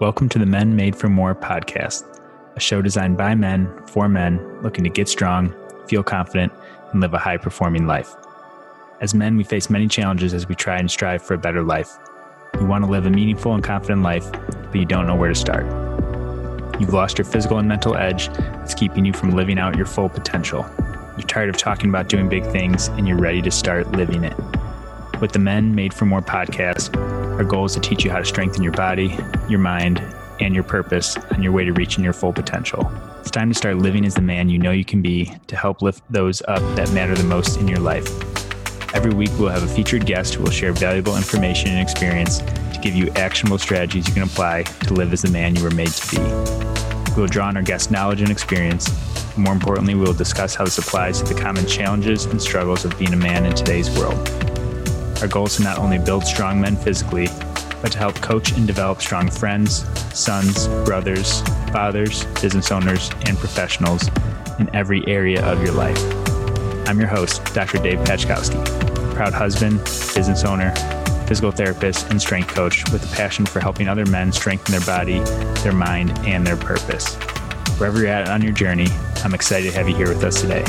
Welcome to the Men Made for More podcast, a show designed by men for men looking to get strong, feel confident, and live a high performing life. As men, we face many challenges as we try and strive for a better life. You want to live a meaningful and confident life, but you don't know where to start. You've lost your physical and mental edge that's keeping you from living out your full potential. You're tired of talking about doing big things and you're ready to start living it. With the Men Made for More podcast, our goal is to teach you how to strengthen your body, your mind, and your purpose on your way to reaching your full potential. It's time to start living as the man you know you can be to help lift those up that matter the most in your life. Every week, we'll have a featured guest who will share valuable information and experience to give you actionable strategies you can apply to live as the man you were made to be. We will draw on our guest knowledge and experience. More importantly, we will discuss how this applies to the common challenges and struggles of being a man in today's world. Our goal is to not only build strong men physically, but to help coach and develop strong friends, sons, brothers, fathers, business owners, and professionals in every area of your life. I'm your host, Dr. Dave Pachkowski, proud husband, business owner, physical therapist, and strength coach with a passion for helping other men strengthen their body, their mind, and their purpose. Wherever you're at on your journey, I'm excited to have you here with us today.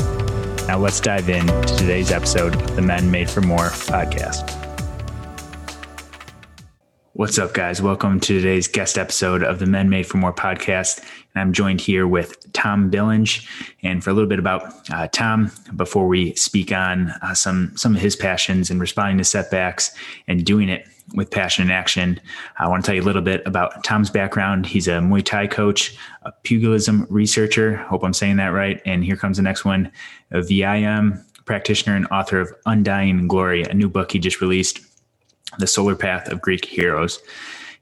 Now let's dive in to today's episode of the Men Made for More podcast. What's up, guys? Welcome to today's guest episode of the Men Made for More podcast. And I'm joined here with Tom Billinge. And for a little bit about uh, Tom, before we speak on uh, some some of his passions and responding to setbacks and doing it with passion and action. I want to tell you a little bit about Tom's background. He's a Muay Thai coach, a pugilism researcher. Hope I'm saying that right. And here comes the next one a VIM practitioner and author of Undying Glory, a new book he just released, The Solar Path of Greek Heroes.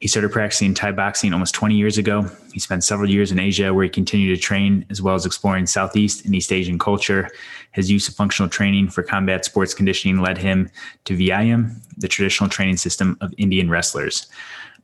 He started practicing Thai boxing almost 20 years ago. He spent several years in Asia where he continued to train as well as exploring Southeast and East Asian culture. His use of functional training for combat sports conditioning led him to VIM, the traditional training system of Indian wrestlers.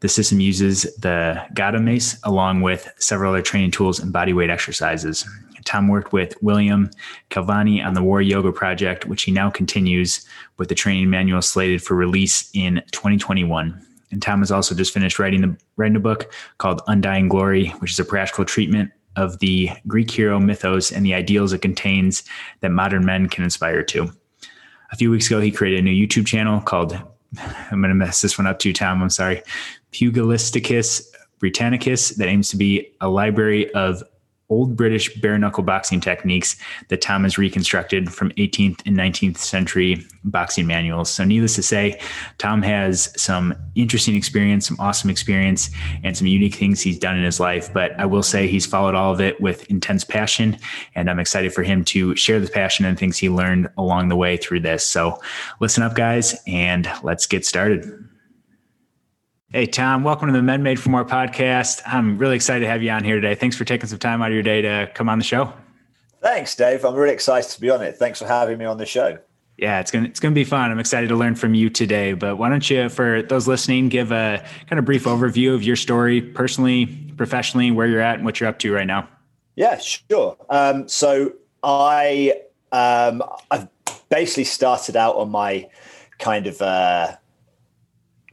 The system uses the Gada mace along with several other training tools and bodyweight exercises. Tom worked with William Calvani on the War Yoga project, which he now continues with the training manual slated for release in 2021. And Tom has also just finished writing the writing a book called Undying Glory, which is a practical treatment of the Greek hero mythos and the ideals it contains that modern men can aspire to. A few weeks ago, he created a new YouTube channel called I'm going to mess this one up too, Tom. I'm sorry. Pugilisticus Britannicus that aims to be a library of old British bare knuckle boxing techniques that Tom has reconstructed from 18th and 19th century boxing manuals. So, needless to say, Tom has some interesting experience, some awesome experience, and some unique things he's done in his life. But I will say he's followed all of it with intense passion, and I'm excited for him to share the passion and things he learned along the way through this. So, listen up, guys, and let's get started. Hey, Tom, welcome to the Men Made for More podcast. I'm really excited to have you on here today. Thanks for taking some time out of your day to come on the show. Thanks, Dave. I'm really excited to be on it. Thanks for having me on the show. Yeah, it's gonna it's gonna be fun. I'm excited to learn from you today. But why don't you, for those listening, give a kind of brief overview of your story, personally, professionally, where you're at, and what you're up to right now? Yeah, sure. Um, so I um, I've basically started out on my kind of uh,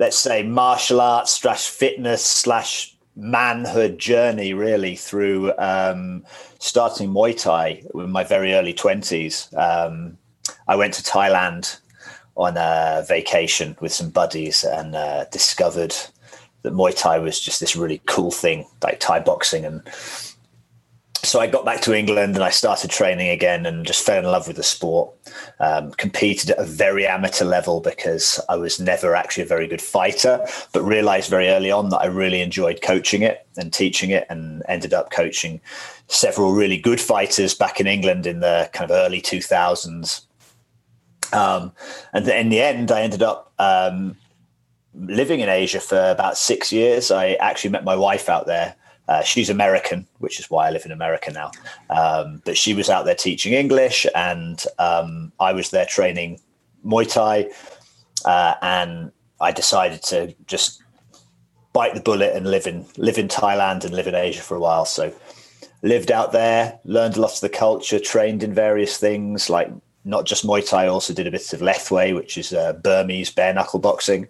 let's say martial arts slash fitness slash manhood journey really through um, starting Muay Thai in my very early 20s. Um, I went to Thailand on a vacation with some buddies and uh, discovered that Muay Thai was just this really cool thing, like Thai boxing and so I got back to England and I started training again and just fell in love with the sport. Um, competed at a very amateur level because I was never actually a very good fighter, but realized very early on that I really enjoyed coaching it and teaching it and ended up coaching several really good fighters back in England in the kind of early 2000s. Um, and in the end, I ended up um, living in Asia for about six years. I actually met my wife out there. Uh, she's American, which is why I live in America now. Um, but she was out there teaching English, and um, I was there training Muay Thai. Uh, and I decided to just bite the bullet and live in live in Thailand and live in Asia for a while. So lived out there, learned a lot of the culture, trained in various things like not just Muay Thai. Also did a bit of Lethwei, which is uh, Burmese bare knuckle boxing.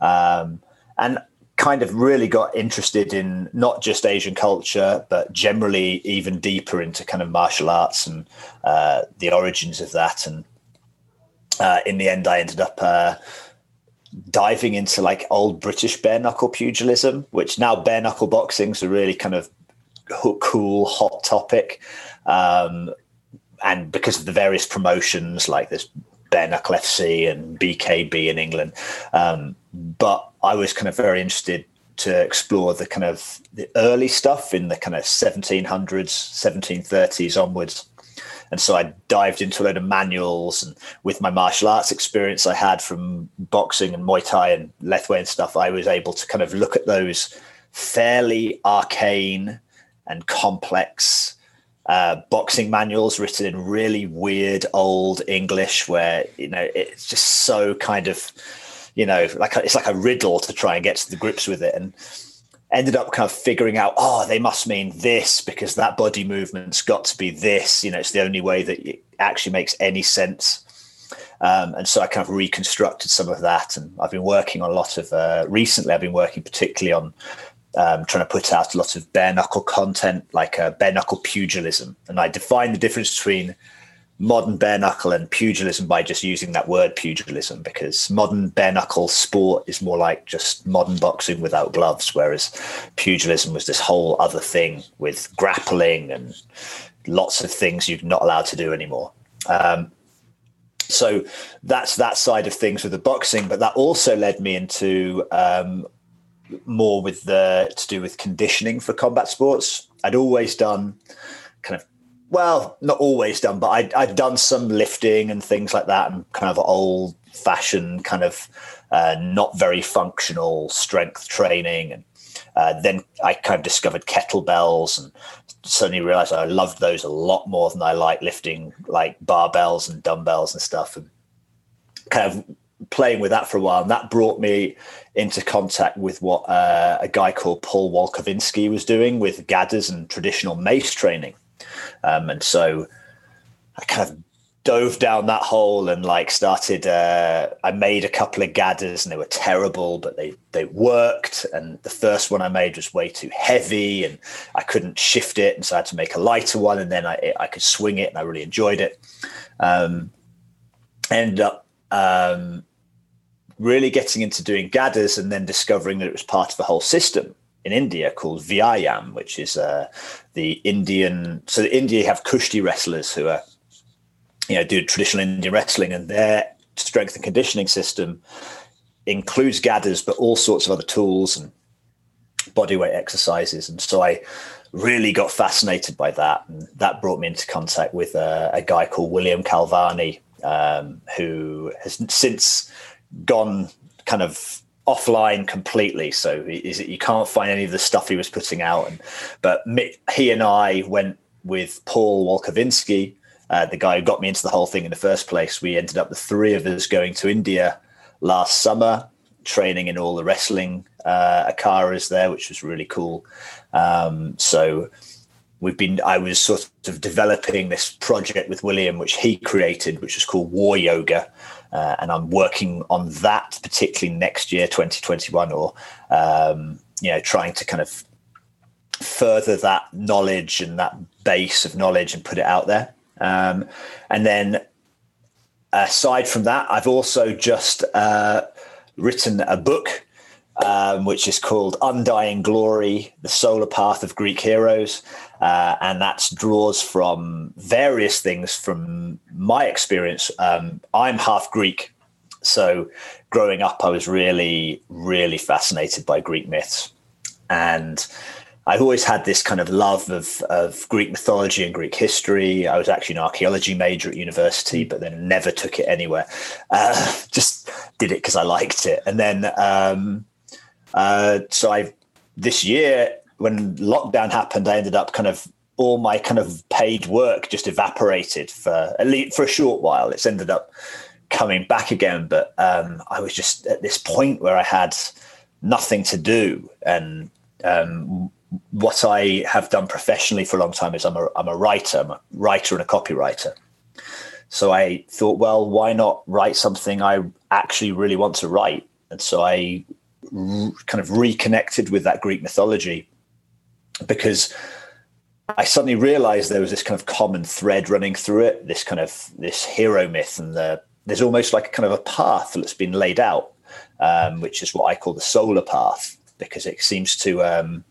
Um, and kind of really got interested in not just Asian culture, but generally even deeper into kind of martial arts and uh, the origins of that. And uh, in the end, I ended up uh, diving into like old British bare knuckle pugilism, which now bare knuckle boxing is a really kind of cool, hot topic. Um, and because of the various promotions like this bare knuckle FC and BKB in England. Um, but I was kind of very interested to explore the kind of the early stuff in the kind of 1700s, 1730s onwards. And so I dived into a load of manuals and with my martial arts experience I had from boxing and Muay Thai and Lethwei and stuff, I was able to kind of look at those fairly arcane and complex uh, boxing manuals written in really weird old English, where you know it's just so kind of, you know, like a, it's like a riddle to try and get to the grips with it, and ended up kind of figuring out, oh, they must mean this because that body movement's got to be this. You know, it's the only way that it actually makes any sense. Um, and so I kind of reconstructed some of that, and I've been working on a lot of. Uh, recently, I've been working particularly on um, trying to put out a lot of bare knuckle content, like uh, bare knuckle pugilism. And I define the difference between modern bare knuckle and pugilism by just using that word pugilism, because modern bare knuckle sport is more like just modern boxing without gloves, whereas pugilism was this whole other thing with grappling and lots of things you're not allowed to do anymore. Um, so that's that side of things with the boxing, but that also led me into um, more with the to do with conditioning for combat sports. I'd always done kind of well, not always done, but I'd, I'd done some lifting and things like that, and kind of old fashioned kind of uh, not very functional strength training. And uh, then I kind of discovered kettlebells and suddenly realized I loved those a lot more than I like lifting like barbells and dumbbells and stuff. And kind of playing with that for a while, and that brought me into contact with what uh, a guy called Paul Wolkowiński was doing with gadas and traditional mace training. Um, and so I kind of dove down that hole and like started uh, i made a couple of gadas and they were terrible but they they worked. And the first one i made was way too heavy and i couldn't shift it. And so i had to make a lighter one and then i i could swing it and i really enjoyed it. Um ended up um really getting into doing gadas and then discovering that it was part of a whole system in India called Vyayam, which is uh, the Indian. So in India have Kushti wrestlers who are, you know, do traditional Indian wrestling, and their strength and conditioning system includes gadas, but all sorts of other tools and bodyweight exercises. And so I really got fascinated by that, and that brought me into contact with uh, a guy called William Calvani, um, who has since gone kind of offline completely. So you can't find any of the stuff he was putting out. And, but he and I went with Paul Wolkowiński, uh, the guy who got me into the whole thing in the first place. We ended up the three of us going to India last summer, training in all the wrestling uh, akharas there, which was really cool. Um, so we've been i was sort of developing this project with william which he created which was called war yoga uh, and I'm working on that particularly next year, 2021, or um, you know, trying to kind of further that knowledge and that base of knowledge and put it out there. Um, and then aside from that, I've also just uh, written a book um, which is called Undying Glory The Solar Path of Greek Heroes. Uh, and that draws from various things from my experience. Um, I'm half Greek. So growing up, I was really, really fascinated by Greek myths. And I've always had this kind of love of, of Greek mythology and Greek history. I was actually an archaeology major at university, but then never took it anywhere. Uh, just did it because I liked it. And then um, uh, so I this year when lockdown happened, I ended up kind of all my kind of paid work just evaporated for at least for a short while. It's ended up coming back again, but um, I was just at this point where I had nothing to do, and um, what I have done professionally for a long time is I'm a I'm a writer, I'm a writer and a copywriter. So I thought, well, why not write something I actually really want to write? And so I kind of reconnected with that Greek mythology because I suddenly realized there was this kind of common thread running through it, this kind of this hero myth, and the, there's almost like a kind of a path that's been laid out, um, which is what I call the solar path, because it seems to um,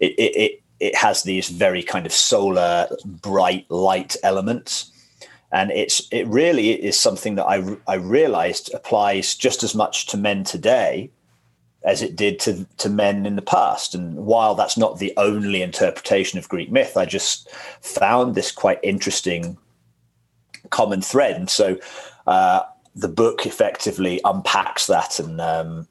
it, it it has these very kind of solar bright light elements. And it's it really is something that I I realized applies just as much to men today as it did to to men in the past. And while that's not the only interpretation of Greek myth, I just found this quite interesting common thread. And so uh, the book effectively unpacks that and um,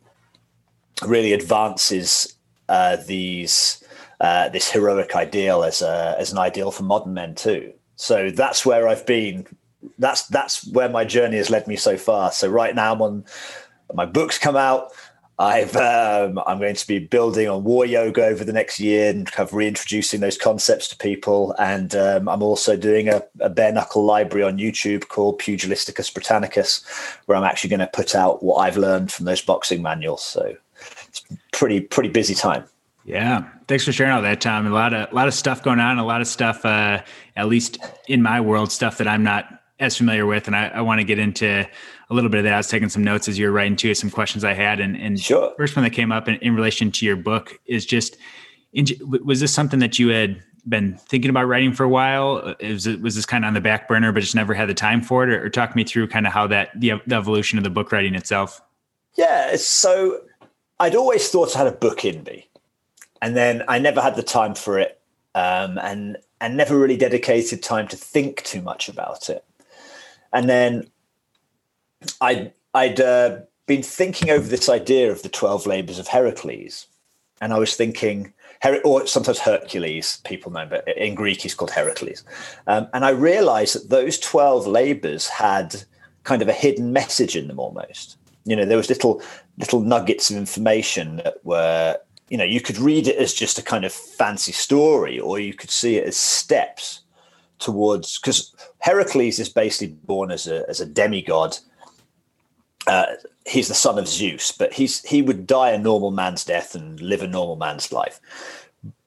really advances uh, these uh, this heroic ideal as a as an ideal for modern men too. So that's where I've been. That's that's where my journey has led me so far. So right now I'm on my books come out. I've um, I'm going to be building on war yoga over the next year and kind of reintroducing those concepts to people. And um, I'm also doing a, a, bare knuckle library on YouTube called Pugilisticus Britannicus, where I'm actually going to put out what I've learned from those boxing manuals. So it's pretty pretty busy time. Yeah, thanks for sharing all that, Tom. A lot of a lot of stuff going on. A lot of stuff, uh, at least in my world, stuff that I'm not as familiar with, and I, I want to get into a little bit of that. I was taking some notes as you were writing to some questions I had, and and sure. first one that came up in, in relation to your book is just, in, was this something that you had been thinking about writing for a while? Was, it, was this kind of on the back burner, but just never had the time for it, or, or talk me through kind of how that the, the evolution of the book writing itself? Yeah, so I'd always thought I had a book in me and then I never had the time for it, um, and and never really dedicated time to think too much about it. And then I I'd, uh, been thinking over this idea of the twelve labors of Heracles, and I was thinking. Her- or sometimes Hercules, people know, but in Greek he's called Heracles. Um, and I realized that those 12 labors had kind of a hidden message in them almost. You know, there was little little nuggets of information that were you know, you could read it as just a kind of fancy story, or you could see it as steps towards because Heracles is basically born as a as a demigod. Uh, he's the son of Zeus, but he's he would die a normal man's death and live a normal man's life.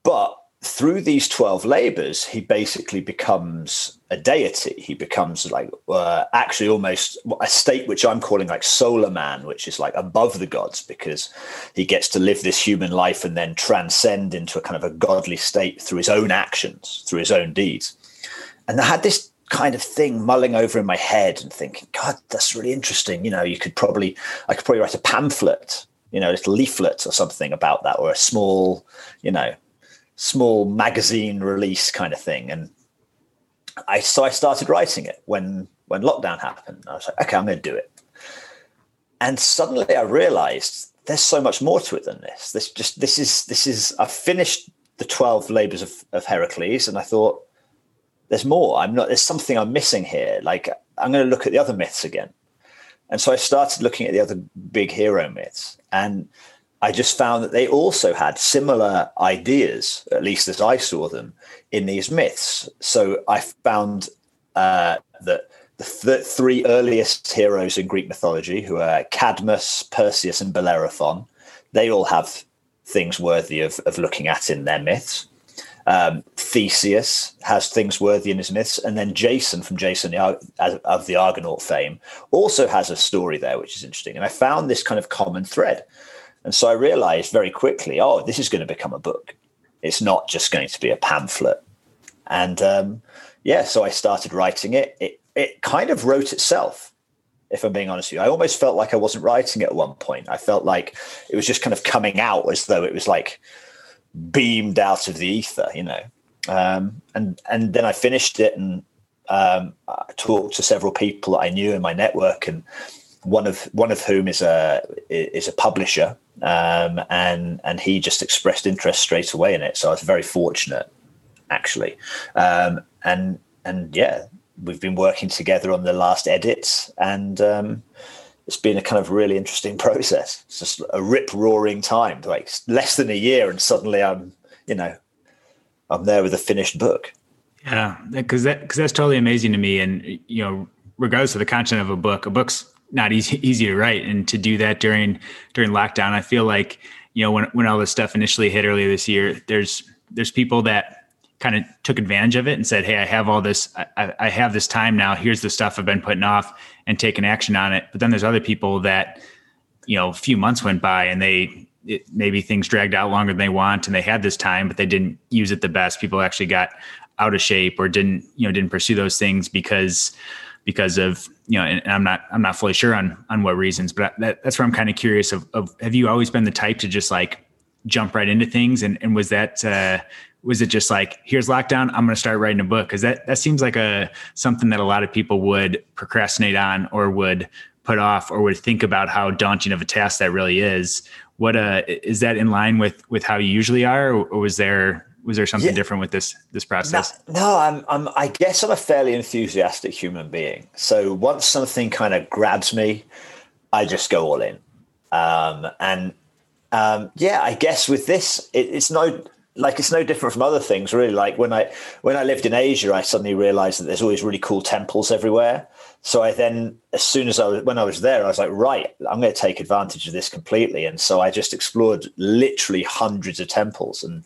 But through these 12 labors, he basically becomes a deity. He becomes like uh, actually almost a state which I'm calling like solar man, which is like above the gods because he gets to live this human life and then transcend into a kind of a godly state through his own actions, through his own deeds. And I had this kind of thing mulling over in my head and thinking, God, that's really interesting. You know, you could probably, I could probably write a pamphlet, you know, a little leaflet or something about that, or a small, you know, small magazine release kind of thing. And I so I started writing it when when lockdown happened. I was like, okay, I'm going to do it. And suddenly I realized there's so much more to it than this. This just this is this is I've finished the 12 labors of, of Heracles and I thought there's more. I'm not there's something I'm missing here. Like I'm going to look at the other myths again. And so I started looking at the other big hero myths. And I just found that they also had similar ideas, at least as I saw them, in these myths. So I found uh, that the th- three earliest heroes in Greek mythology, who are Cadmus, Perseus, and Bellerophon, they all have things worthy of, of looking at in their myths. Um, Theseus has things worthy in his myths, and then Jason from Jason of the Argonaut fame also has a story there, which is interesting. And I found this kind of common thread and so I realized very quickly, oh, this is going to become a book. It's not just going to be a pamphlet. And um, yeah, so I started writing it. It it kind of wrote itself, if I'm being honest with you. I almost felt like I wasn't writing it at one point. I felt like it was just kind of coming out as though it was like beamed out of the ether, you know. Um, and and then I finished it and um, I talked to several people that I knew in my network, and one of one of whom is a is a publisher, um, and and he just expressed interest straight away in it. So I was very fortunate, actually, um, and and yeah, we've been working together on the last edits, and um, it's been a kind of really interesting process. It's just a rip roaring time, like less than a year, and suddenly I'm you know I'm there with a finished book. Yeah, because that because that's totally amazing to me, and you know regardless of the content of a book, a book's not easy easy to write, and to do that during during lockdown, I feel like you know when when all this stuff initially hit earlier this year, there's there's people that kind of took advantage of it and said, "Hey, I have all this. I, I have this time now. Here's the stuff I've been putting off, and taking action on it." But then there's other people that, you know, a few months went by and they it, maybe things dragged out longer than they want, and they had this time, but they didn't use it the best. People actually got out of shape or didn't, you know, didn't pursue those things because because of you know, and, I'm not I'm not fully sure on on what reasons, but that, that's where I'm kind of curious of, of have you always been the type to just like jump right into things and and was that uh was it just like here's lockdown i'm going to start writing a book because that that seems like a something that a lot of people would procrastinate on or would put off or would think about how daunting of a task that really is. What uh is that in line with with how you usually are or, was there was there something yeah. different with this this process? no, no I'm, I'm i guess i'm a fairly enthusiastic human being. So once something kind of grabs me i just go all in. Um and um yeah i guess with this it, it's no like it's no different from other things really. Like when i when i lived in asia i suddenly realized that there's always really cool temples everywhere. So i then as soon as i was when i was there i was like right i'm going to take advantage of this completely. And so i just explored literally hundreds of temples. And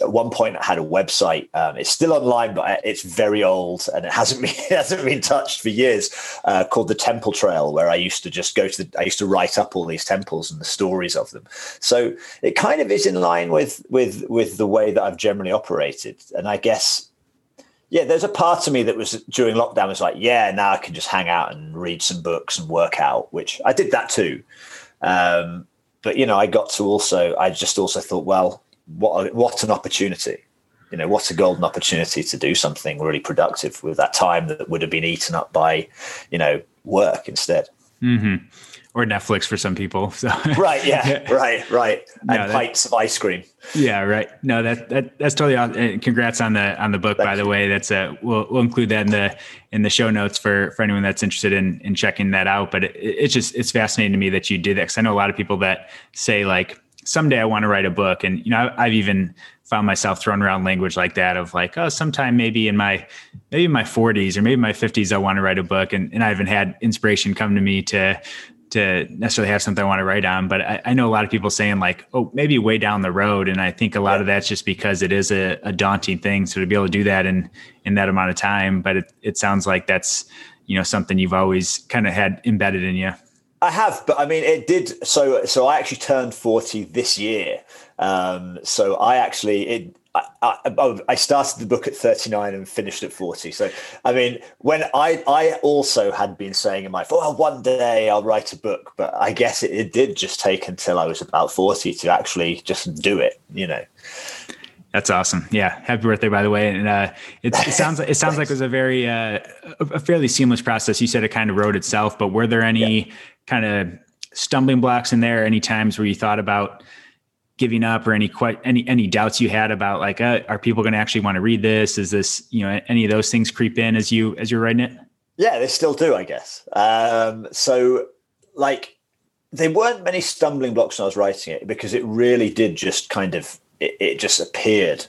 at one point I had a website. Um, it's still online, but it's very old and it hasn't been it hasn't been touched for years. Uh, called the Temple Trail, where I used to just go to the. I used to write up all these temples and the stories of them. So it kind of is in line with with with the way that I've generally operated. And I guess yeah, there's a part of me that was during lockdown was like, yeah, now I can just hang out and read some books and work out, which I did that too. Um, but you know, I got to also, I just also thought, well, what a, what an opportunity. You know what a golden opportunity to do something really productive with that time that would have been eaten up by you know work instead. Mm-hmm. or netflix for some people so. Right yeah right right. And no, that, pints of ice cream. Yeah right. No that, that that's totally awesome. congrats on the on the book Thank by you. the way. That's a we'll, we'll include that in the in the show notes for for anyone that's interested in in checking that out. But it, it's just it's fascinating to me that you did that because i know a lot of people that say like someday I want to write a book. And, you know, I've even found myself throwing around language like that of like, oh, sometime maybe in my, maybe in my forties or maybe my fifties, I want to write a book. And, and I haven't had inspiration come to me to, to necessarily have something I want to write on. But I, I know a lot of people saying like, oh, maybe way down the road. And I think a lot yeah. of that's just because it is a, a daunting thing. So to be able to do that in, in that amount of time, but it, it sounds like that's, you know, something you've always kind of had embedded in you. I have, but I mean, it did. So, so I actually turned forty this year. Um, so I actually it. I, I, oh, I, started the book at 39 and finished at 40. So, I mean, when I, I also had been saying in my, well, one day I'll write a book, but I guess it, it did just take until I was about 40 to actually just do it, you know? That's awesome. Yeah. Happy birthday, by the way. And uh, it, it sounds like it sounds like it was a very uh, a fairly seamless process. You said it kind of wrote itself, but were there any yeah kind of stumbling blocks in there? Any times where you thought about giving up, or any quite any any doubts you had about like, uh, are people going to actually want to read this? Is this you know any of those things creep in as you as you're writing it? Yeah, they still do, I guess. Um, so like there weren't many stumbling blocks when I was writing it because it really did just kind of it, it just appeared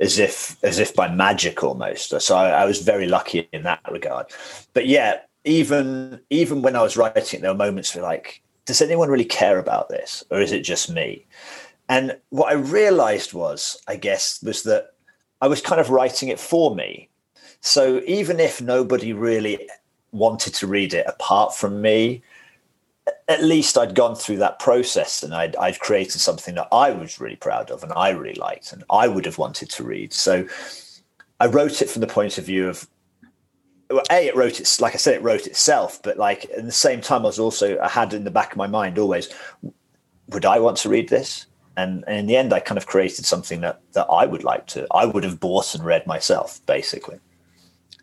as if as if by magic almost. So I, I, was very lucky in that regard. But yeah, even even when I was writing, there were moments where like, does anyone really care about this, or is it just me? And what I realized was, I guess, was that I was kind of writing it for me. So even if nobody really wanted to read it apart from me, at least I'd gone through that process and I'd, I'd created something that I was really proud of and I really liked and I would have wanted to read. So I wrote it from the point of view of a it wrote it like I said it wrote itself, but like at the same time I was also I had in the back of my mind always would I want to read this? And, and in the end I kind of created something that that I would like to I would have bought and read myself basically.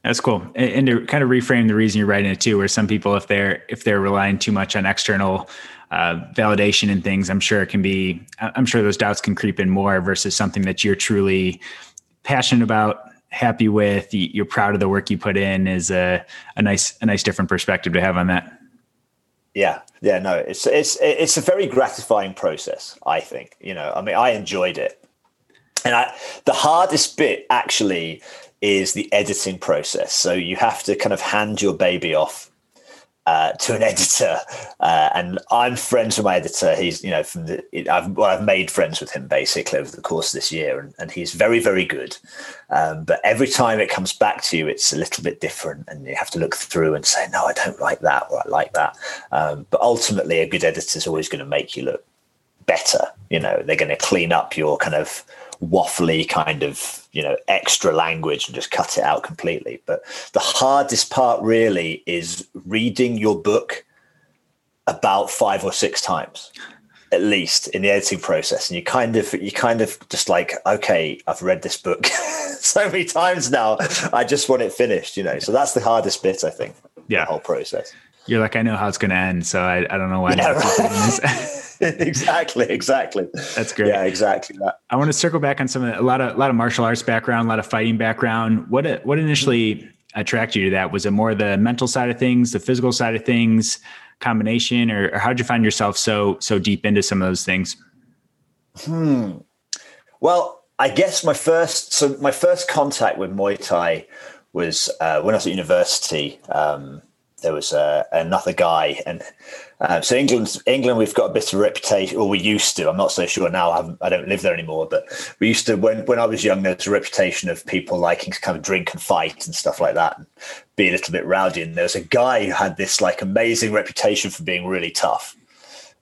That's cool. And, and to kind of reframe the reason you're writing it too, where some people if they're if they're relying too much on external uh, validation and things, I'm sure it can be I'm sure those doubts can creep in more versus something that you're truly passionate about happy with, you're proud of the work you put in is a, a nice, a nice different perspective to have on that. Yeah. Yeah. No, it's, it's, it's a very gratifying process. I think, you know, I mean, I enjoyed it. And I, the hardest bit actually is the editing process. So you have to kind of hand your baby off uh, to an editor, uh, and I'm friends with my editor. He's, you know, from the I've well, I've made friends with him basically over the course of this year, and, and he's very, very good. Um, but every time it comes back to you, it's a little bit different, and you have to look through and say, no, I don't like that, or I like that. Um, but ultimately, a good editor is always going to make you look better. You know, they're going to clean up your kind of waffly kind of you know extra language and just cut it out completely. But the hardest part really is reading your book about five or six times at least in the editing process. And you kind of you kind of just like okay i've read this book so many times now i just want it finished you know? So that's the hardest bit i think yeah. whole process. You're like i know how it's going to end so i, I don't know why yeah, right. exactly, exactly. That's great. Yeah, exactly that. I want to circle back on some of the, a lot of a lot of martial arts background, a lot of fighting background. What what initially attracted you to that? Was it more the mental side of things, the physical side of things, combination, or, or how did you find yourself so so deep into some of those things? Hmm. Well, I guess my first so my first contact with Muay Thai was uh, when I was at university. Um, there was uh, another guy, and uh, so England, England, we've got a bit of reputation, or we used to. I'm not so sure now. I, I, don't live there anymore, but we used to. When when I was young, there was a reputation of people liking to kind of drink and fight and stuff like that, and be a little bit rowdy. And there was a guy who had this like amazing reputation for being really tough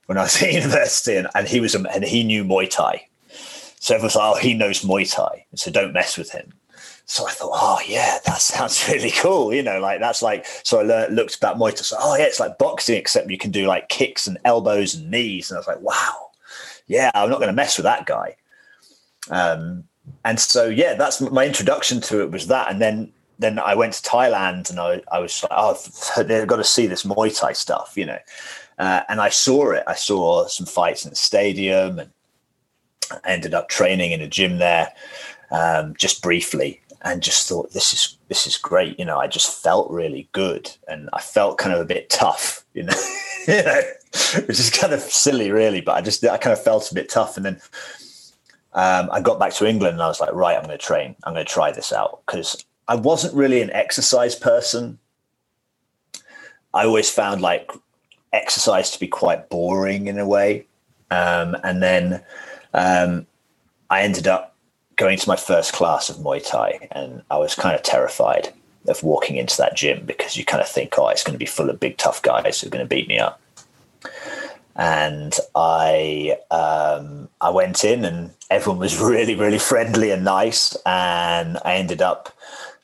when I was at university, and, and he was and he knew Muay Thai. So everyone was like, "Oh, he knows Muay Thai," so don't mess with him. So I thought, oh yeah, that sounds really cool. You know, like that's like so I learned, looked about Muay Thai. So oh yeah, it's like boxing except you can do like kicks and elbows and knees. And I was like, wow, yeah, I'm not going to mess with that guy. Um, and so yeah, that's my introduction to it was that. And then then I went to Thailand and I, I was like, oh, they've got to see this Muay Thai stuff, you know. Uh, and I saw it. I saw some fights in the stadium and ended up training in a gym there um, just briefly and just thought this is this is great. You know, I just felt really good, and I felt kind of a bit tough. You know, which is kind of silly, really. But I just I kind of felt a bit tough, and then um, I got back to England, and I was like, right, I'm going to train. I'm going to try this out because I wasn't really an exercise person. I always found like exercise to be quite boring in a way, um, and then um, I ended up going to my first class of Muay Thai, and I was kind of terrified of walking into that gym because you kind of think, oh, it's going to be full of big tough guys who are going to beat me up. And I um, I went in, and everyone was really really friendly and nice, and I ended up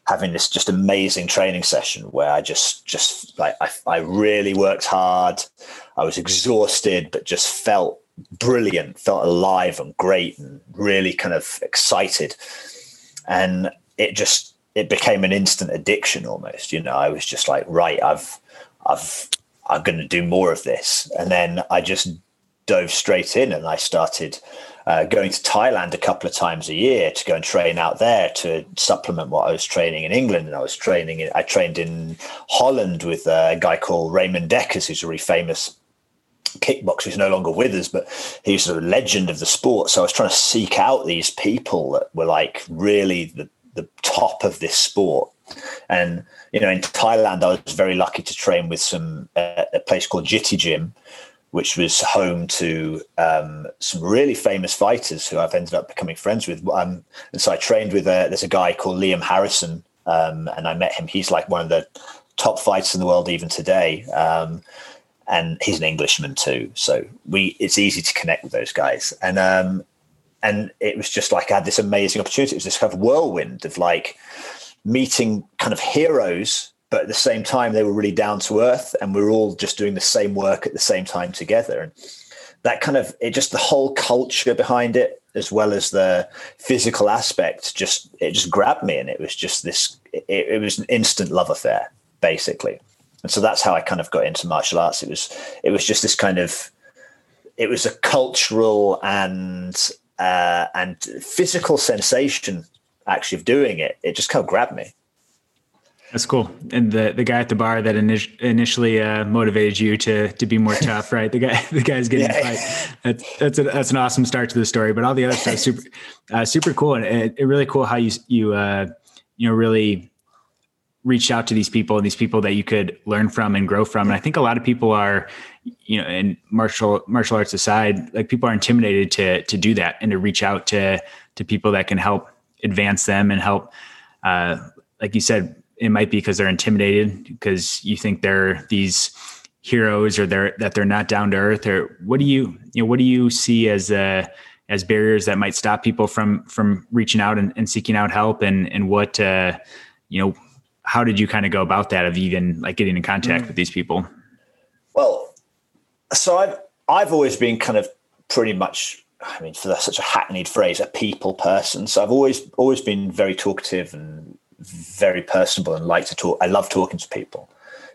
having this just amazing training session where I just just like I, I really worked hard. I was exhausted, but just felt brilliant, felt alive and great and really kind of excited. And it just it became an instant addiction almost. You know, I was just like, right, I've I've I'm gonna do more of this. And then I just dove straight in and I started uh, going to Thailand a couple of times a year to go and train out there to supplement what I was training in England. And I was training, in, I trained in Holland with a guy called Ramon Dekkers, who's a really famous kickboxer who's no longer with us, but he's a legend of the sport. So I was trying to seek out these people that were like really the, the top of this sport. And, you know, in Thailand, I was very lucky to train with some, uh, a place called Jitti Gym, which was home to um, some really famous fighters who I've ended up becoming friends with. Um, and so I trained with, a, there's a guy called Liam Harrison, um, and I met him. He's like one of the top fighters in the world even today. Um, and he's an Englishman too. So we it's easy to connect with those guys. And um, and it was just like I had this amazing opportunity. It was this kind of whirlwind of like meeting kind of heroes, but at the same time they were really down to earth, and we are all just doing the same work at the same time together. And that kind of it just the whole culture behind it as well as the physical aspect just it just grabbed me and it was just this it, it was an instant love affair basically and so that's how I kind of got into martial arts. It was it was just this kind of it was a cultural and uh, and physical sensation actually of doing it. It just kind of grabbed me. That's cool. And the the guy at the bar that init- initially uh, motivated you to to be more tough, right? The guy the guy's getting yeah. fight. That's that's a, that's an awesome start to the story. But all the other stuff super uh, super cool and it, it, really cool how you you uh, you know really reached out to these people and these people that you could learn from and grow from. And I think a lot of people are, you know, in martial martial arts aside, like people are intimidated to to do that and to reach out to to people that can help advance them and help. Uh, like you said, it might be because they're intimidated because you think they're these heroes or they're that they're not down to earth. Or what do you you know what do you see as uh, as barriers that might stop people from from reaching out and, and seeking out help and and what uh, you know how did you kind of go about that of even like getting in contact mm. with these people? Well, so I've I've always been kind of pretty much I mean, for such a hackneyed phrase, a people person. So I've always always been very talkative and very personable and like to talk. I love talking to people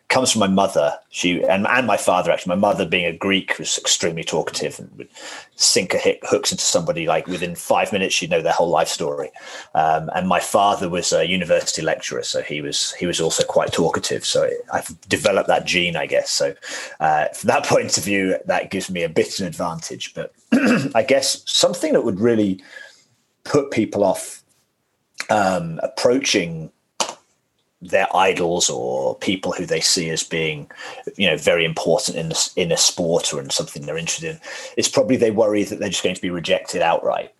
comes from my mother. She and, and my father actually. My mother, being a Greek, was extremely talkative and would sink a hit, hooks into somebody like within five minutes. She'd know their whole life story. Um, and my father was a university lecturer, so he was he was also quite talkative. So I've developed that gene, I guess. So uh, from that point of view, that gives me a bit of an advantage. But I guess something that would really put people off um, approaching their idols or people who they see as being, you know, very important in the, in a sport or in something they're interested in, it's probably they worry that they're just going to be rejected outright,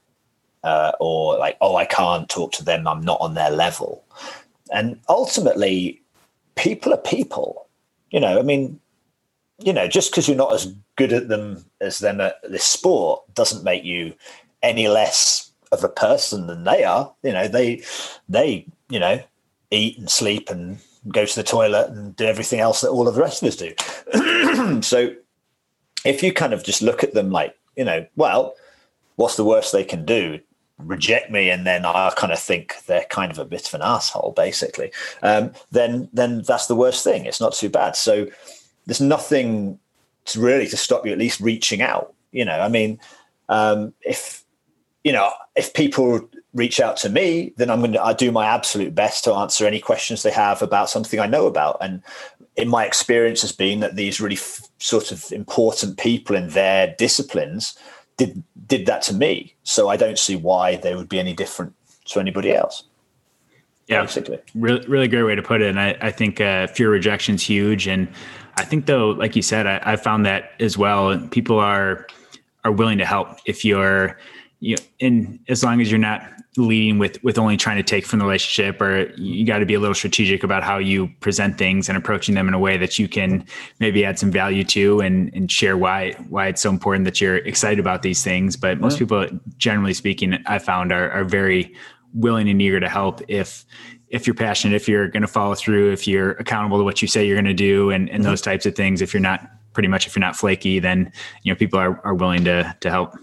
uh, or like, oh, I can't talk to them, I'm not on their level, and ultimately, people are people. You know, I mean, you know, just because you're not as good at them as them at this sport doesn't make you any less of a person than they are. You know, they they you know eat and sleep and go to the toilet and do everything else that all of the rest of us do. so if you kind of just look at them like, you know, well, what's the worst they can do? Reject me, and then I kind of think they're kind of a bit of an asshole, basically. Um, then, then that's the worst thing. It's not too bad. So there's nothing to really to stop you at least reaching out. You know, I mean, um, if you know, if people reach out to me, then I'm going to I do my absolute best to answer any questions they have about something I know about. And in my experience has been that these really f- sort of important people in their disciplines did did that to me. So I don't see why they would be any different to anybody else. Yeah, basically. really, really great way to put it. And I, I think uh, fear rejection is huge. And I think though, like you said, I, I found that as well. People are are willing to help if you're you know, and as long as you're not leading with with only trying to take from the relationship or you got to be a little strategic about how you present things and approaching them in a way that you can maybe add some value to and and share why why it's so important that you're excited about these things but most yeah. people generally speaking i found are, are very willing and eager to help if if you're passionate if you're going to follow through if you're accountable to what you say you're going to do and, and mm-hmm. those types of things if you're not pretty much if you're not flaky then you know people are, are willing to to help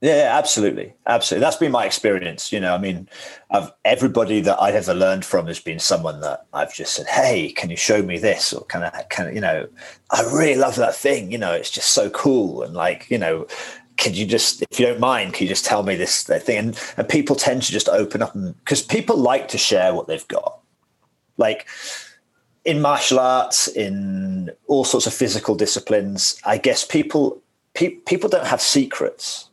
yeah, absolutely, absolutely. That's been my experience. You know, I mean, I've, everybody that I've ever learned from has been someone that I've just said, "Hey, can you show me this?" Or can I, can you know, I really love that thing. You know, it's just so cool, and like, you know, can you just, if you don't mind, can you just tell me this thing? And, and people tend to just open up, because people like to share what they've got, like in martial arts, in all sorts of physical disciplines. I guess people pe- people don't have secrets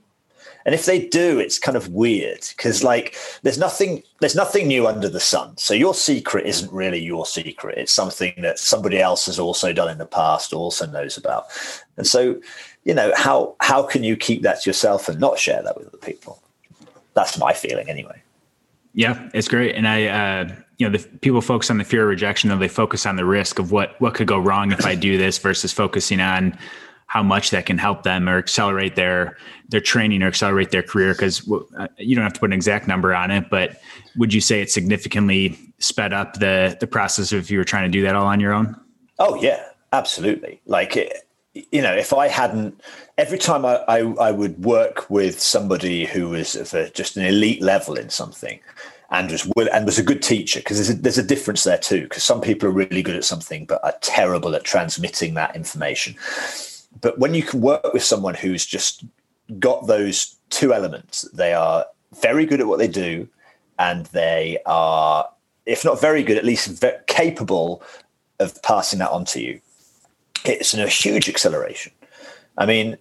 and if they do, it's kind of weird because like there's nothing there's nothing new under the sun. So your secret isn't really your secret. It's something that somebody else has also done in the past, also knows about. And so, you know, how how can you keep that to yourself and not share that with other people? That's my feeling anyway. Yeah, it's great. And I uh you know, the people focus on the fear of rejection, though they focus on the risk of what what could go wrong if I do this versus focusing on how much that can help them or accelerate their their training or accelerate their career because uh, you don't have to put an exact number on it but would you say it significantly sped up the the process if you were trying to do that all on your own? Oh yeah absolutely. Like it, you know if i hadn't every time I, I, I would work with somebody who was a, just an elite level in something and was and was a good teacher because there's a, there's a difference there too because some people are really good at something but are terrible at transmitting that information but when you can work with someone who's just got those two elements, they are very good at what they do, and they are, if not very good, at least capable of passing that on to you. It's a huge acceleration. I mean,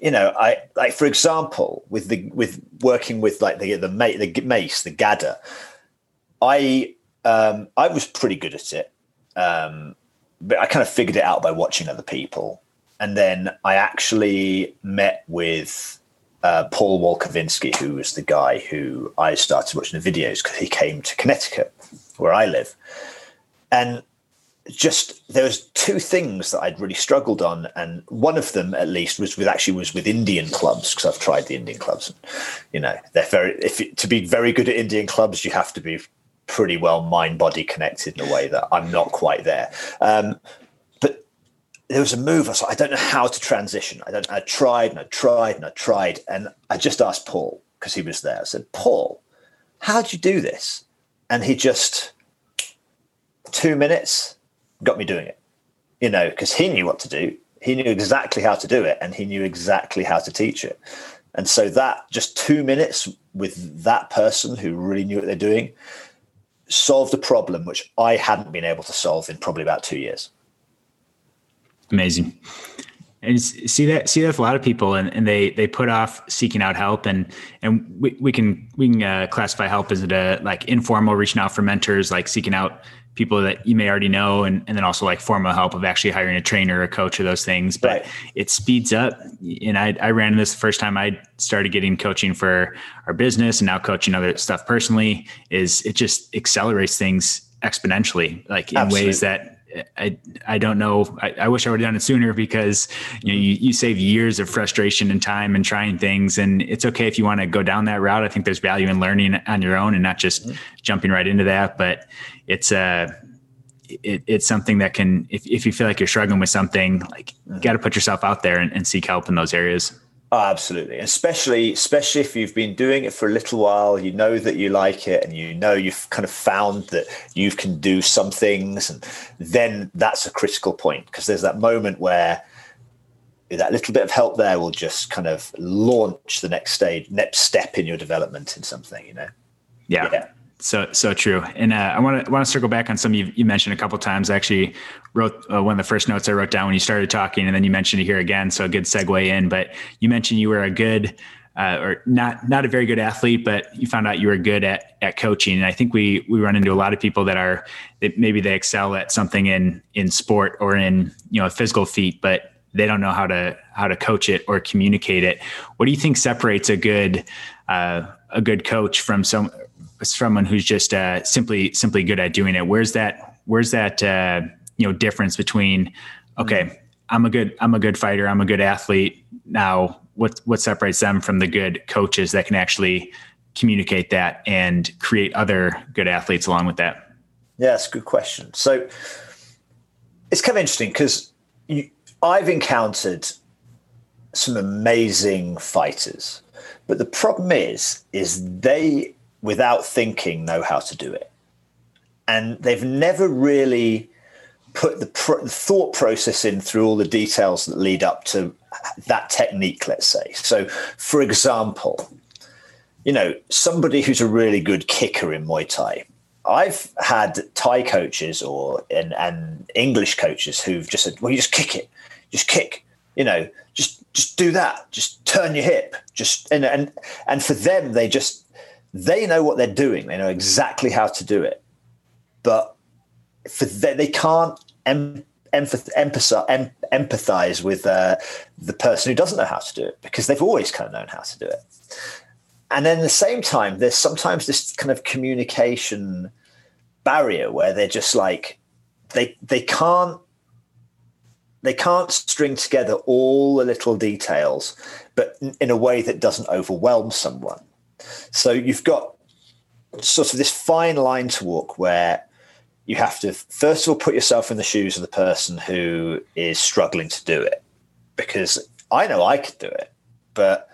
you know, I like for example, with the with working with like the the, the mace, the GADA, I um, I was pretty good at it, um, but I kind of figured it out by watching other people, and then I actually met with uh, Paul Wolkowinski, who was the guy who I started watching the videos because he came to Connecticut, where I live, and just there was two things that I'd really struggled on, and one of them, at least, was with actually was with Indian clubs because I've tried the Indian clubs. And, you know, they're very if to be very good at Indian clubs, you have to be pretty well mind body connected in a way that I'm not quite there. Um, there was a move. I was like, I don't know how to transition. I don't. I tried and I tried and I tried, and I just asked Paul because he was there. I said, Paul, how do you do this? And he just two minutes got me doing it. You know, because he knew what to do. He knew exactly how to do it, and he knew exactly how to teach it. And so that just two minutes with that person who really knew what they're doing solved a problem which I hadn't been able to solve in probably about two years. Amazing. And see that see that with a lot of people, and, and they they put off seeking out help, and and we, we can we can uh, classify help as a like informal reaching out for mentors, like seeking out people that you may already know and, and then also like formal help of actually hiring a trainer or a coach or those things but right. it speeds up and I, I ran this the first time i started getting coaching for our business and now coaching other stuff personally is it just accelerates things exponentially like in Absolutely. ways that I, I don't know. I, I wish I would have done it sooner because you know you, you save years of frustration and time and trying things. And it's okay if you want to go down that route. I think there's value in learning on your own and not just mm-hmm. jumping right into that. But it's a uh, it, it's something that can if, if you feel like you're struggling with something like you got to put yourself out there and, and seek help in those areas Oh, absolutely, especially especially if you've been doing it for a little while, you know that you like it, and you know you've kind of found that you can do some things, and then that's a critical point because there's that moment where that little bit of help there will just kind of launch the next stage, next step in your development in something, you know. Yeah. yeah. So so true, and uh, I want to want to circle back on some you, you mentioned a couple times. I actually wrote uh, one of the first notes I wrote down when you started talking, and then you mentioned it here again. So a good segue in. But you mentioned you were a good, uh, or not not a very good athlete, but you found out you were good at at coaching. And I think we we run into a lot of people that are that maybe they excel at something in in sport or in you know a physical feat, but they don't know how to how to coach it or communicate it. What do you think separates a good uh, a good coach from some someone who's just uh, simply simply good at doing it? Where's that where's that uh, you know difference between okay, mm-hmm. I'm a good I'm a good fighter, I'm a good athlete. Now, what what separates them from the good coaches that can actually communicate that and create other good athletes along with that? Yeah, that's a good question. So it's kind of interesting because I've encountered some amazing fighters, but the problem is, is they without thinking know how to do it. And they've never really put the, pr- thought process in through all the details that lead up to that technique, let's say. So, for example, you know, somebody who's a really good kicker in Muay Thai. I've had Thai coaches or and, and English coaches who've just said, "Well, you just kick it, just kick." You know, just just do that. Just turn your hip. Just and and and for them, they just they know what they're doing. They know exactly how to do it, but for they, they can't em, empath, empathize, em, empathize with uh, the person who doesn't know how to do it because they've always kind of known how to do it. And then at the same time, there's sometimes this kind of communication barrier where they're just like they they can't they can't string together all the little details, but in a way that doesn't overwhelm someone. So you've got sort of this fine line to walk where you have to first of all put yourself in the shoes of the person who is struggling to do it because I know I could do it, but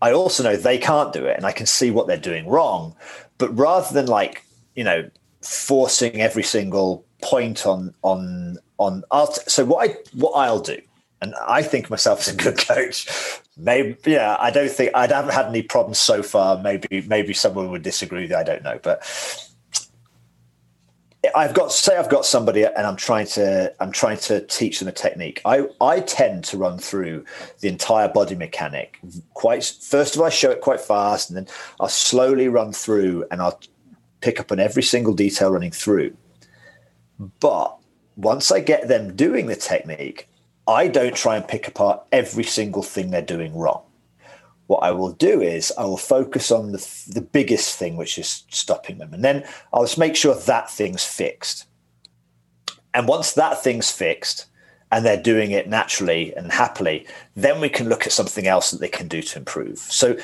I also know they can't do it and I can see what they're doing wrong. But rather than like, you know, forcing every single point on on on I'll t- so what I what I'll do and I think myself as a good coach. Maybe, yeah, I don't think I haven't had any problems so far. Maybe, maybe someone would disagree. I don't know, but I've got say I've got somebody and I'm trying to I'm trying to teach them a technique. I I tend to run through the entire body mechanic quite first of all I show it quite fast and then I'll slowly run through and I'll pick up on every single detail running through. But once I get them doing the technique, I don't try and pick apart every single thing they're doing wrong. What I will do is I will focus on the, the biggest thing, which is stopping them. And then I'll just make sure that thing's fixed. And once that thing's fixed and they're doing it naturally and happily, then we can look at something else that they can do to improve. So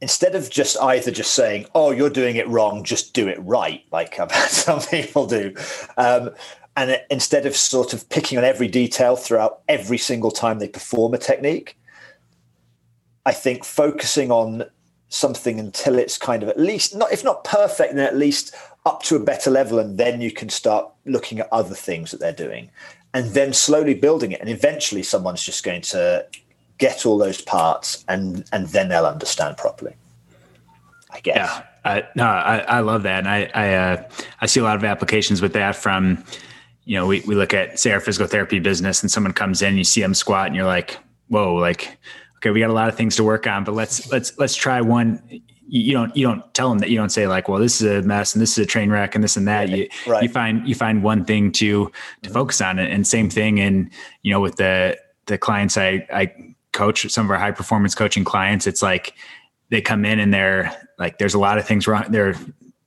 instead of just either just saying, "Oh, you're doing it wrong, just do it right," like I've had some people do, um, and instead of sort of picking on every detail throughout every single time they perform a technique, I think focusing on something until it's kind of at least not if not perfect, then at least up to a better level, and then you can start looking at other things that they're doing, and then slowly building it, and eventually someone's just going to get all those parts and and then they'll understand properly i guess yeah I, no, I, I love that, and I I, uh, I see a lot of applications with that. From you know, we, we look at say our physical therapy business, and someone comes in, you see them squat, and you're like, whoa, like okay, we got a lot of things to work on, but let's let's let's try one. You don't you don't tell them that you don't say like, well, this is a mess and this is a train wreck and this and that. You right. you find you find one thing to to focus on it, and same thing. And you know, with the the clients I I coach some of our high performance coaching clients it's like they come in and they're like there's a lot of things wrong their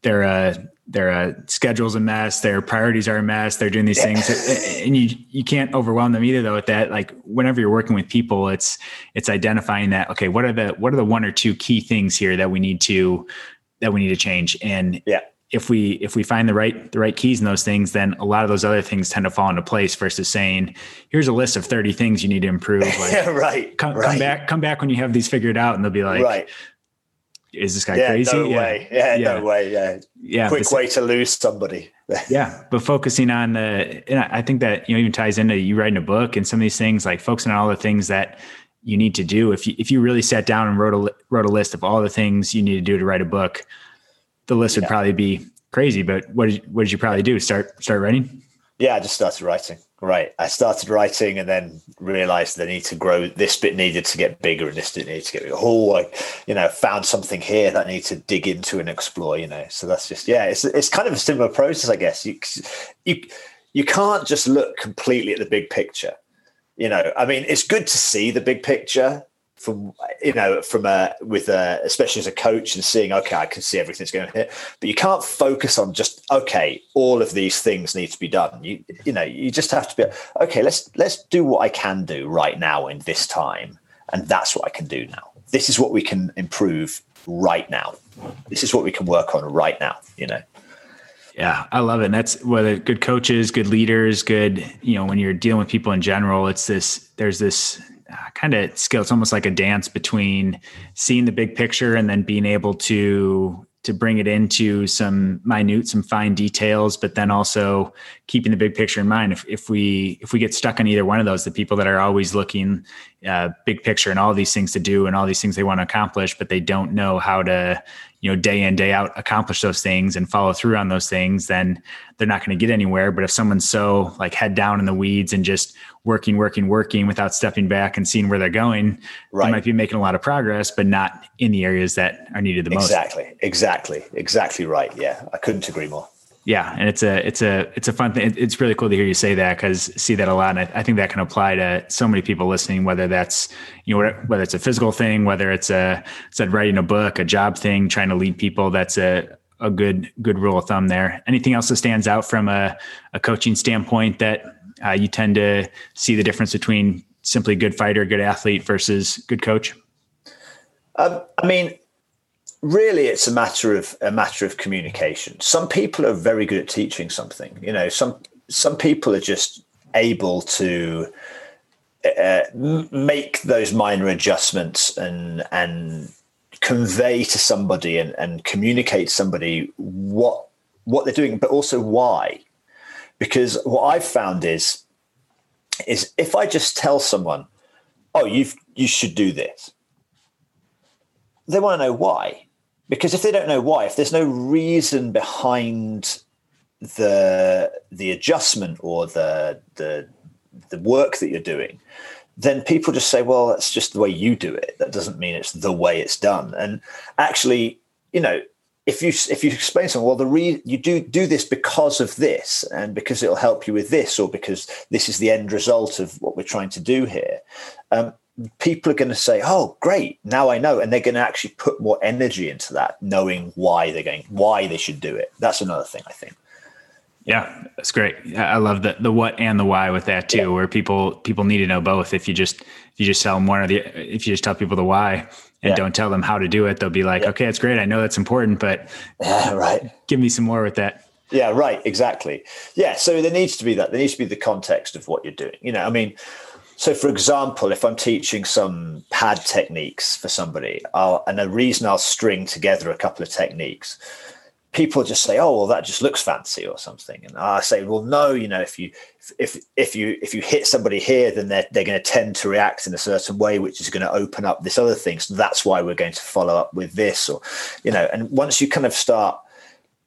their uh their uh, schedule's a mess their priorities are a mess they're doing these yeah. things and you you can't overwhelm them either though with that. Like whenever you're working with people it's it's identifying that okay what are the what are the one or two key things here that we need to that we need to change? And yeah. if we if we find the right the right keys in those things then a lot of those other things tend to fall into place versus saying here's a list of 30 things you need to improve. Like, right, come, right. come back come back when you have these figured out and they'll be like right is this guy yeah, crazy no yeah. way yeah, yeah, no way yeah yeah quick way to lose somebody yeah but focusing on the and i think that you know even ties into you writing a book and some of these things like focusing on all the things that you need to do if you if you really sat down and wrote a wrote a list of all the things you need to do to write a book the list would probably be crazy. But what did, what did you probably do? Start start writing? Yeah, I just started writing. Right, I started writing and then realized the need to grow. This bit needed to get bigger, and this bit needed to get bigger. Oh, I, you know, found something here that I need to dig into and explore. You know, so that's just yeah, it's it's kind of a similar process, I guess. You you you can't just look completely at the big picture. You know, I mean, it's good to see the big picture from you know from a with a especially as a coach and seeing okay i can see everything's going here. But you can't focus on just okay all of these things need to be done. You you know you just have to be okay let's let's do what i can do right now in this time. And that's what i can do now. This is what we can improve right now. This is what we can work on right now you know? Yeah, I love it. And that's whether good coaches, good leaders, good, you know, when you're dealing with people in general, it's this, there's this kind of skill. It's almost like a dance between seeing the big picture and then being able to to bring it into some minute, some fine details, but then also keeping the big picture in mind. If, if we if we get stuck on either one of those, the people that are always looking uh, big picture and all these things to do and all these things they want to accomplish, but they don't know how to you know day in day out accomplish those things and follow through on those things then they're not going to get anywhere. But if someone's so like head down in the weeds and just working working working without stepping back and seeing where they're going right. they might be making a lot of progress but not in the areas that are needed the most. Exactly. Exactly. Exactly right. Yeah. I couldn't agree more yeah and it's a it's a it's a fun thing. It's really cool to hear you say that because see that a lot and I, I, think that can apply to so many people listening whether that's you know whether it's a physical thing whether it's a said writing a book a job thing trying to lead people that's a a good good rule of thumb there. Anything else that stands out from a, a coaching standpoint that uh, you tend to see the difference between simply good fighter good athlete versus good coach? Um, i mean really it's a matter of a matter of communication. Some people are very good at teaching something you know some some people are just able to uh, make those minor adjustments and and convey to somebody and, and communicate somebody what what they're doing but also why. Because what i've found is is if i just tell someone oh you've you should do this they want to know why because if they don't know why, if there's no reason behind the the adjustment or the the the work that you're doing, then people just say, well, that's just the way you do it. That doesn't mean it's the way it's done. And actually, you know, if you if you explain something, well, the re- you do do this because of this, and because it'll help you with this, or because this is the end result of what we're trying to do here. Um, people are going to say, "Oh, great! Now I know," and they're going to actually put more energy into that, knowing why they're going, why they should do it. That's another thing I think. Yeah, that's great. I love the the what and the why with that too, yeah. where people people need to know both. If you just if you just tell them one or the if you just tell people the why and yeah. don't tell them how to do it, they'll be like, yeah. okay, it's great. I know that's important, but right. Give me some more with that. Yeah, right. Exactly. Yeah. So there needs to be that. There needs to be the context of what you're doing. You know, I mean, so, for example, if I'm teaching some pad techniques for somebody, I'll, and the reason I'll string together a couple of techniques, people just say, "Oh, well, that just looks fancy" or something, and I say, "Well, no, you know, if you if if you if you hit somebody here, then they're they're going to tend to react in a certain way, which is going to open up this other thing. So that's why we're going to follow up with this, or you know, and once you kind of start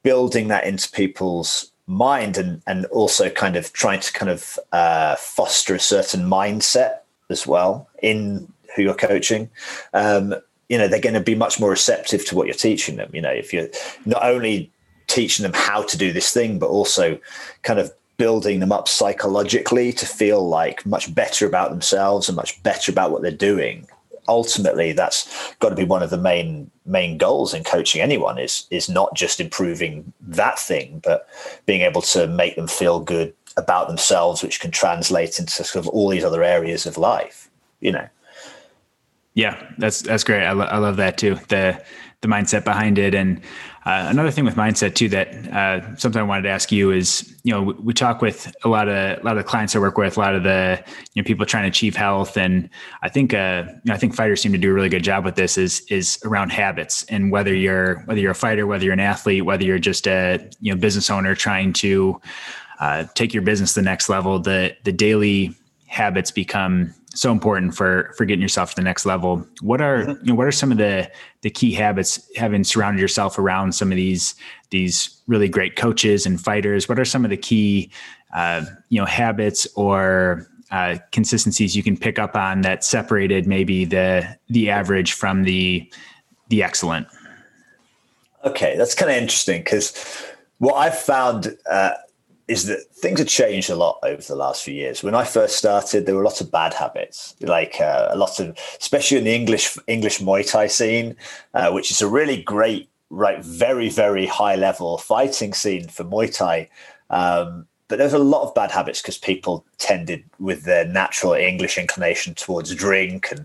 building that into people's mind and and also kind of trying to kind of uh, foster a certain mindset as well in who you're coaching. Um, you know they're going to be much more receptive to what you're teaching them. You know if you're not only teaching them how to do this thing but also kind of building them up psychologically to feel like much better about themselves and much better about what they're doing ultimately that's got to be one of the main main goals in coaching anyone is is not just improving that thing but being able to make them feel good about themselves which can translate into sort of all these other areas of life you know? Yeah that's that's great. I, lo- I love that too the the mindset behind it. And uh, another thing with mindset too that uh, something I wanted to ask you is, you know, we, we, talk with a lot of a lot of clients I work with, a lot of the you know people trying to achieve health, and I think uh, you know, I think fighters seem to do a really good job with this. Is is around habits and whether you're whether you're a fighter, whether you're an athlete, whether you're just a you know business owner trying to uh, take your business to the next level, the the daily habits become so important for for getting yourself to the next level. What are mm-hmm. you know what are some of the the key habits having surrounded yourself around some of these these really great coaches and fighters? What are some of the key uh, you know habits or uh, consistencies you can pick up on that separated maybe the the average from the the excellent? Okay, that's kind of interesting because what I've found uh, is that things have changed a lot over the last few years. When I first started, there were lots of bad habits, like uh, a lot of, especially in the English English Muay Thai scene, uh, which is a really great, right, very very high level fighting scene for Muay Thai. Um, but there's a lot of bad habits because people tended with their natural English inclination towards drink and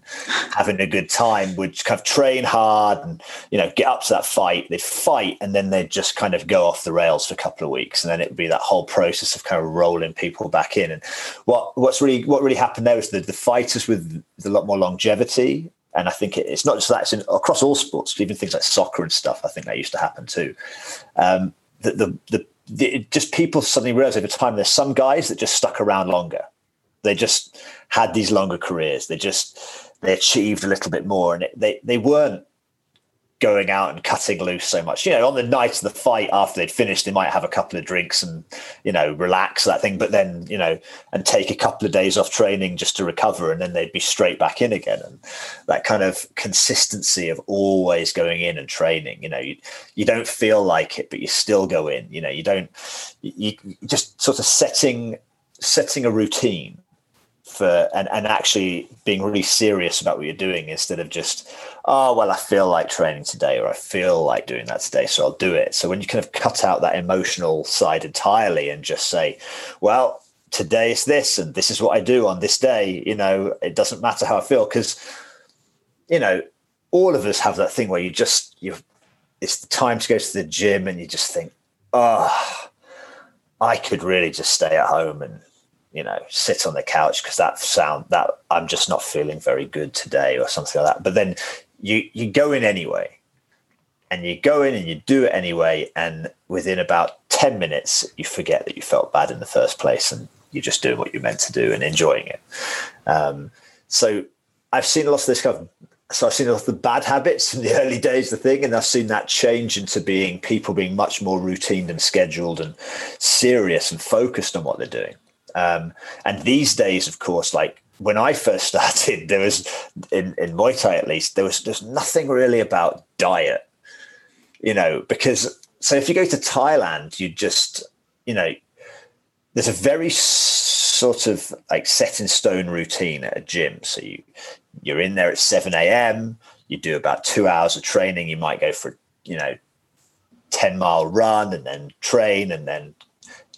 having a good time would kind of train hard and you know get up to that fight. They'd fight and then they'd just kind of go off the rails for a couple of weeks, and then it would be that whole process of kind of rolling people back in. And what what's really what really happened there is that the fighters with a lot more longevity and I think it's not just that; it's in, across all sports, even things like soccer and stuff. I think that used to happen too. Um, the, the the it just people suddenly realize over time there's some guys that just stuck around longer. They just had these longer careers. They just they achieved a little bit more, and it, they they weren't going out and cutting loose so much. You know, on the night of the fight after they'd finished, they might have a couple of drinks and, you know, relax that thing, but then, you know, and take a couple of days off training just to recover and then they'd be straight back in again. And that kind of consistency of always going in and training, you know, you, you don't feel like it, but you still go in, you know, you don't, you, you just sort of setting, setting a routine for and, and actually being really serious about what you're doing instead of just oh well i feel like training today or i feel like doing that today so i'll do it. So when you kind of cut out that emotional side entirely and just say well today is this and this is what i do on this day you know it doesn't matter how i feel because you know all of us have that thing where you just you it's the time to go to the gym and you just think oh i could really just stay at home and you know, sit on the couch because that sound that I'm just not feeling very good today or something like that. But then you you go in anyway, and you go in and you do it anyway, and within about ten minutes you forget that you felt bad in the first place, and you're just doing what you're meant to do and enjoying it. Um, so I've seen a lot of this kind of so I've seen a lot of the bad habits in the early days, of the thing, and I've seen that change into being people being much more routine and scheduled and serious and focused on what they're doing. Um, and these days, of course, like when I first started, there was in, in Muay Thai at least, there was there's nothing really about diet. you know, because so if you go to Thailand, you just, you know, there's a very sort of like set in stone routine at a gym. So you you're in there at 7 a.m. You do about two hours of training. You might go for you know 10 mile run and then train and then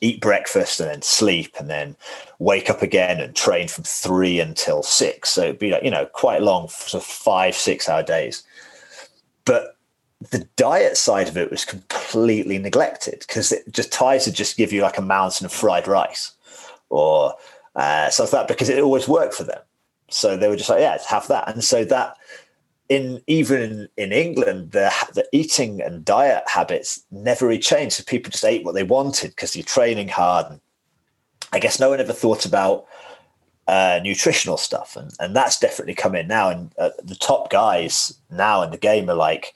eat breakfast and then sleep and then wake up again and train from three until six. So it'd be like, you know, quite long, of five, six hour days. But the diet side of it was completely neglected because it just Thais to just give you like a mountain of fried rice or uh, stuff like that because it always worked for them. So they were just like, yeah, have that. And so that in even in England, the the eating and diet habits never really changed. So people just ate what they wanted because you're training hard. And I guess no one ever thought about uh, nutritional stuff, and and that's definitely come in now. And uh, the top guys now in the game are like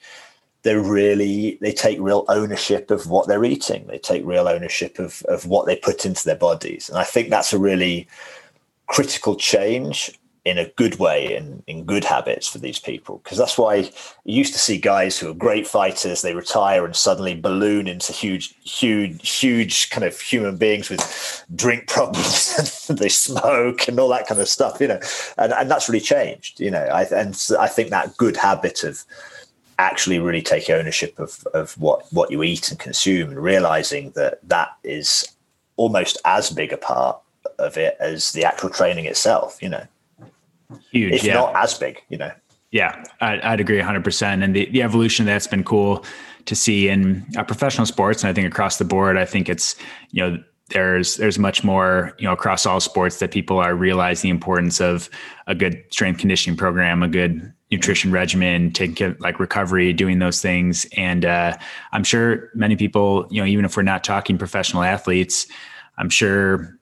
they're really they take real ownership of what they're eating. They take real ownership of of what they put into their bodies, and I think that's a really critical change in a good way and in good habits for these people. Because that's why you used to see guys who are great fighters they retire and suddenly balloon into huge huge huge kind of human beings with drink problems they smoke and all that kind of stuff you know. And, and that's really changed you know. I, and i think that good habit of actually really taking ownership of, of what what you eat and consume and realizing that that is almost as big a part of it as the actual training itself you know huge. If yeah. not as big, you know. Yeah, I'd, I'd agree 100%. And the, the evolution that's been cool to see in uh, professional sports, and I think across the board, I think it's, you know, there's there's much more you know across all sports that people are realizing the importance of a good strength conditioning program a good nutrition regimen taking care, like recovery doing those things and uh, i'm sure many people you know even if we're not talking professional athletes i'm sure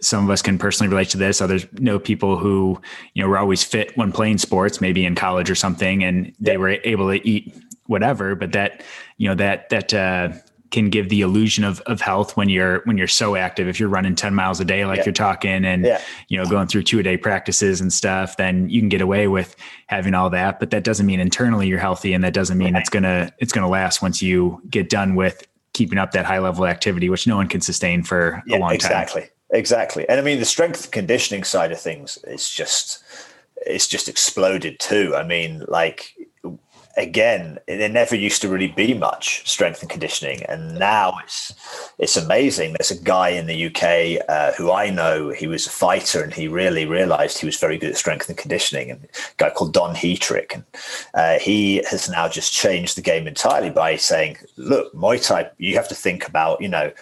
some of us can personally relate to this. Others know people who, you know, were always fit when playing sports, maybe in college or something, and they were able to eat whatever. But that, you know, that that uh, can give the illusion of of health when you're when you're so active. If you're running ten miles a day, like yeah. you're talking, and yeah. you know, going through two a day practices and stuff, then you can get away with having all that. But that doesn't mean internally you're healthy, and that doesn't mean right. it's gonna it's gonna last once you get done with keeping up that high level activity, which no one can sustain for yeah, a long exactly. time. Exactly. Exactly. And I mean, the strength conditioning side of things is just, it's just exploded too. I mean, like, again, there never used to really be much strength and conditioning, and now it's it's amazing. There's a guy in the UK uh, who I know. He was a fighter, and he really realised he was very good at strength and conditioning. And a guy called Don Heatrick, and uh, he has now just changed the game entirely by saying, "Look, Muay Thai, you have to think about you know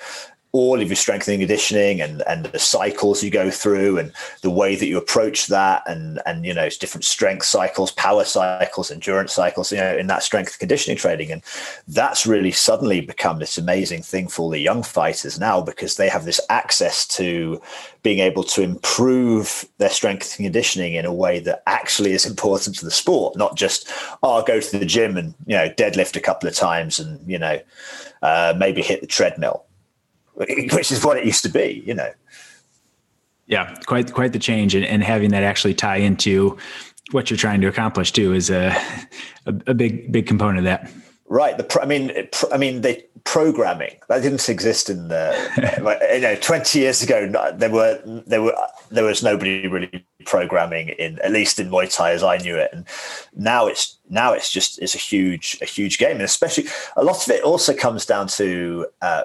all of your strengthening conditioning and and the cycles you go through and the way that you approach that and and you know it's different strength cycles power cycles endurance cycles you know in that strength conditioning training. And that's really suddenly become this amazing thing for the young fighters now because they have this access to being able to improve their strength conditioning in a way that actually is important to the sport not just oh go to the gym and you know deadlift a couple of times and you know uh, maybe hit the treadmill which is what it used to be, you know. Yeah, quite quite the change, and, and having that actually tie into what you're trying to accomplish too is a a, a big big component of that. Right. The I mean, I mean, the programming that didn't exist in the you know twenty years ago. There were there were there was nobody really programming in at least in Muay Thai as I knew it, and now it's now it's just it's a huge a huge game, and especially a lot of it also comes down to uh,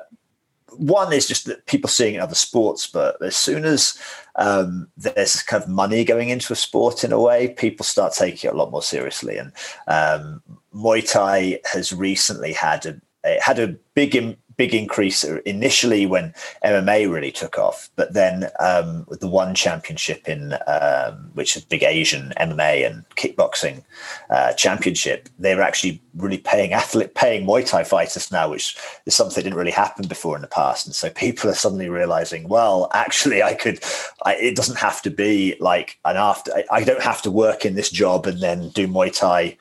one is just that people seeing other sports, but as soon as um, there's kind of money going into a sport in a way, people start taking it a lot more seriously. And um, Muay Thai has recently had a had a big big increase initially when MMA really took off, but then um, with the ONE Championship in um, which is big Asian MMA and kickboxing uh, championship, they were actually really paying athlete paying Muay Thai fighters now, which is something that didn't really happen before in the past. And so people are suddenly realizing, well, actually, I could. I, it doesn't have to be like an after. I, I don't have to work in this job and then do Muay Thai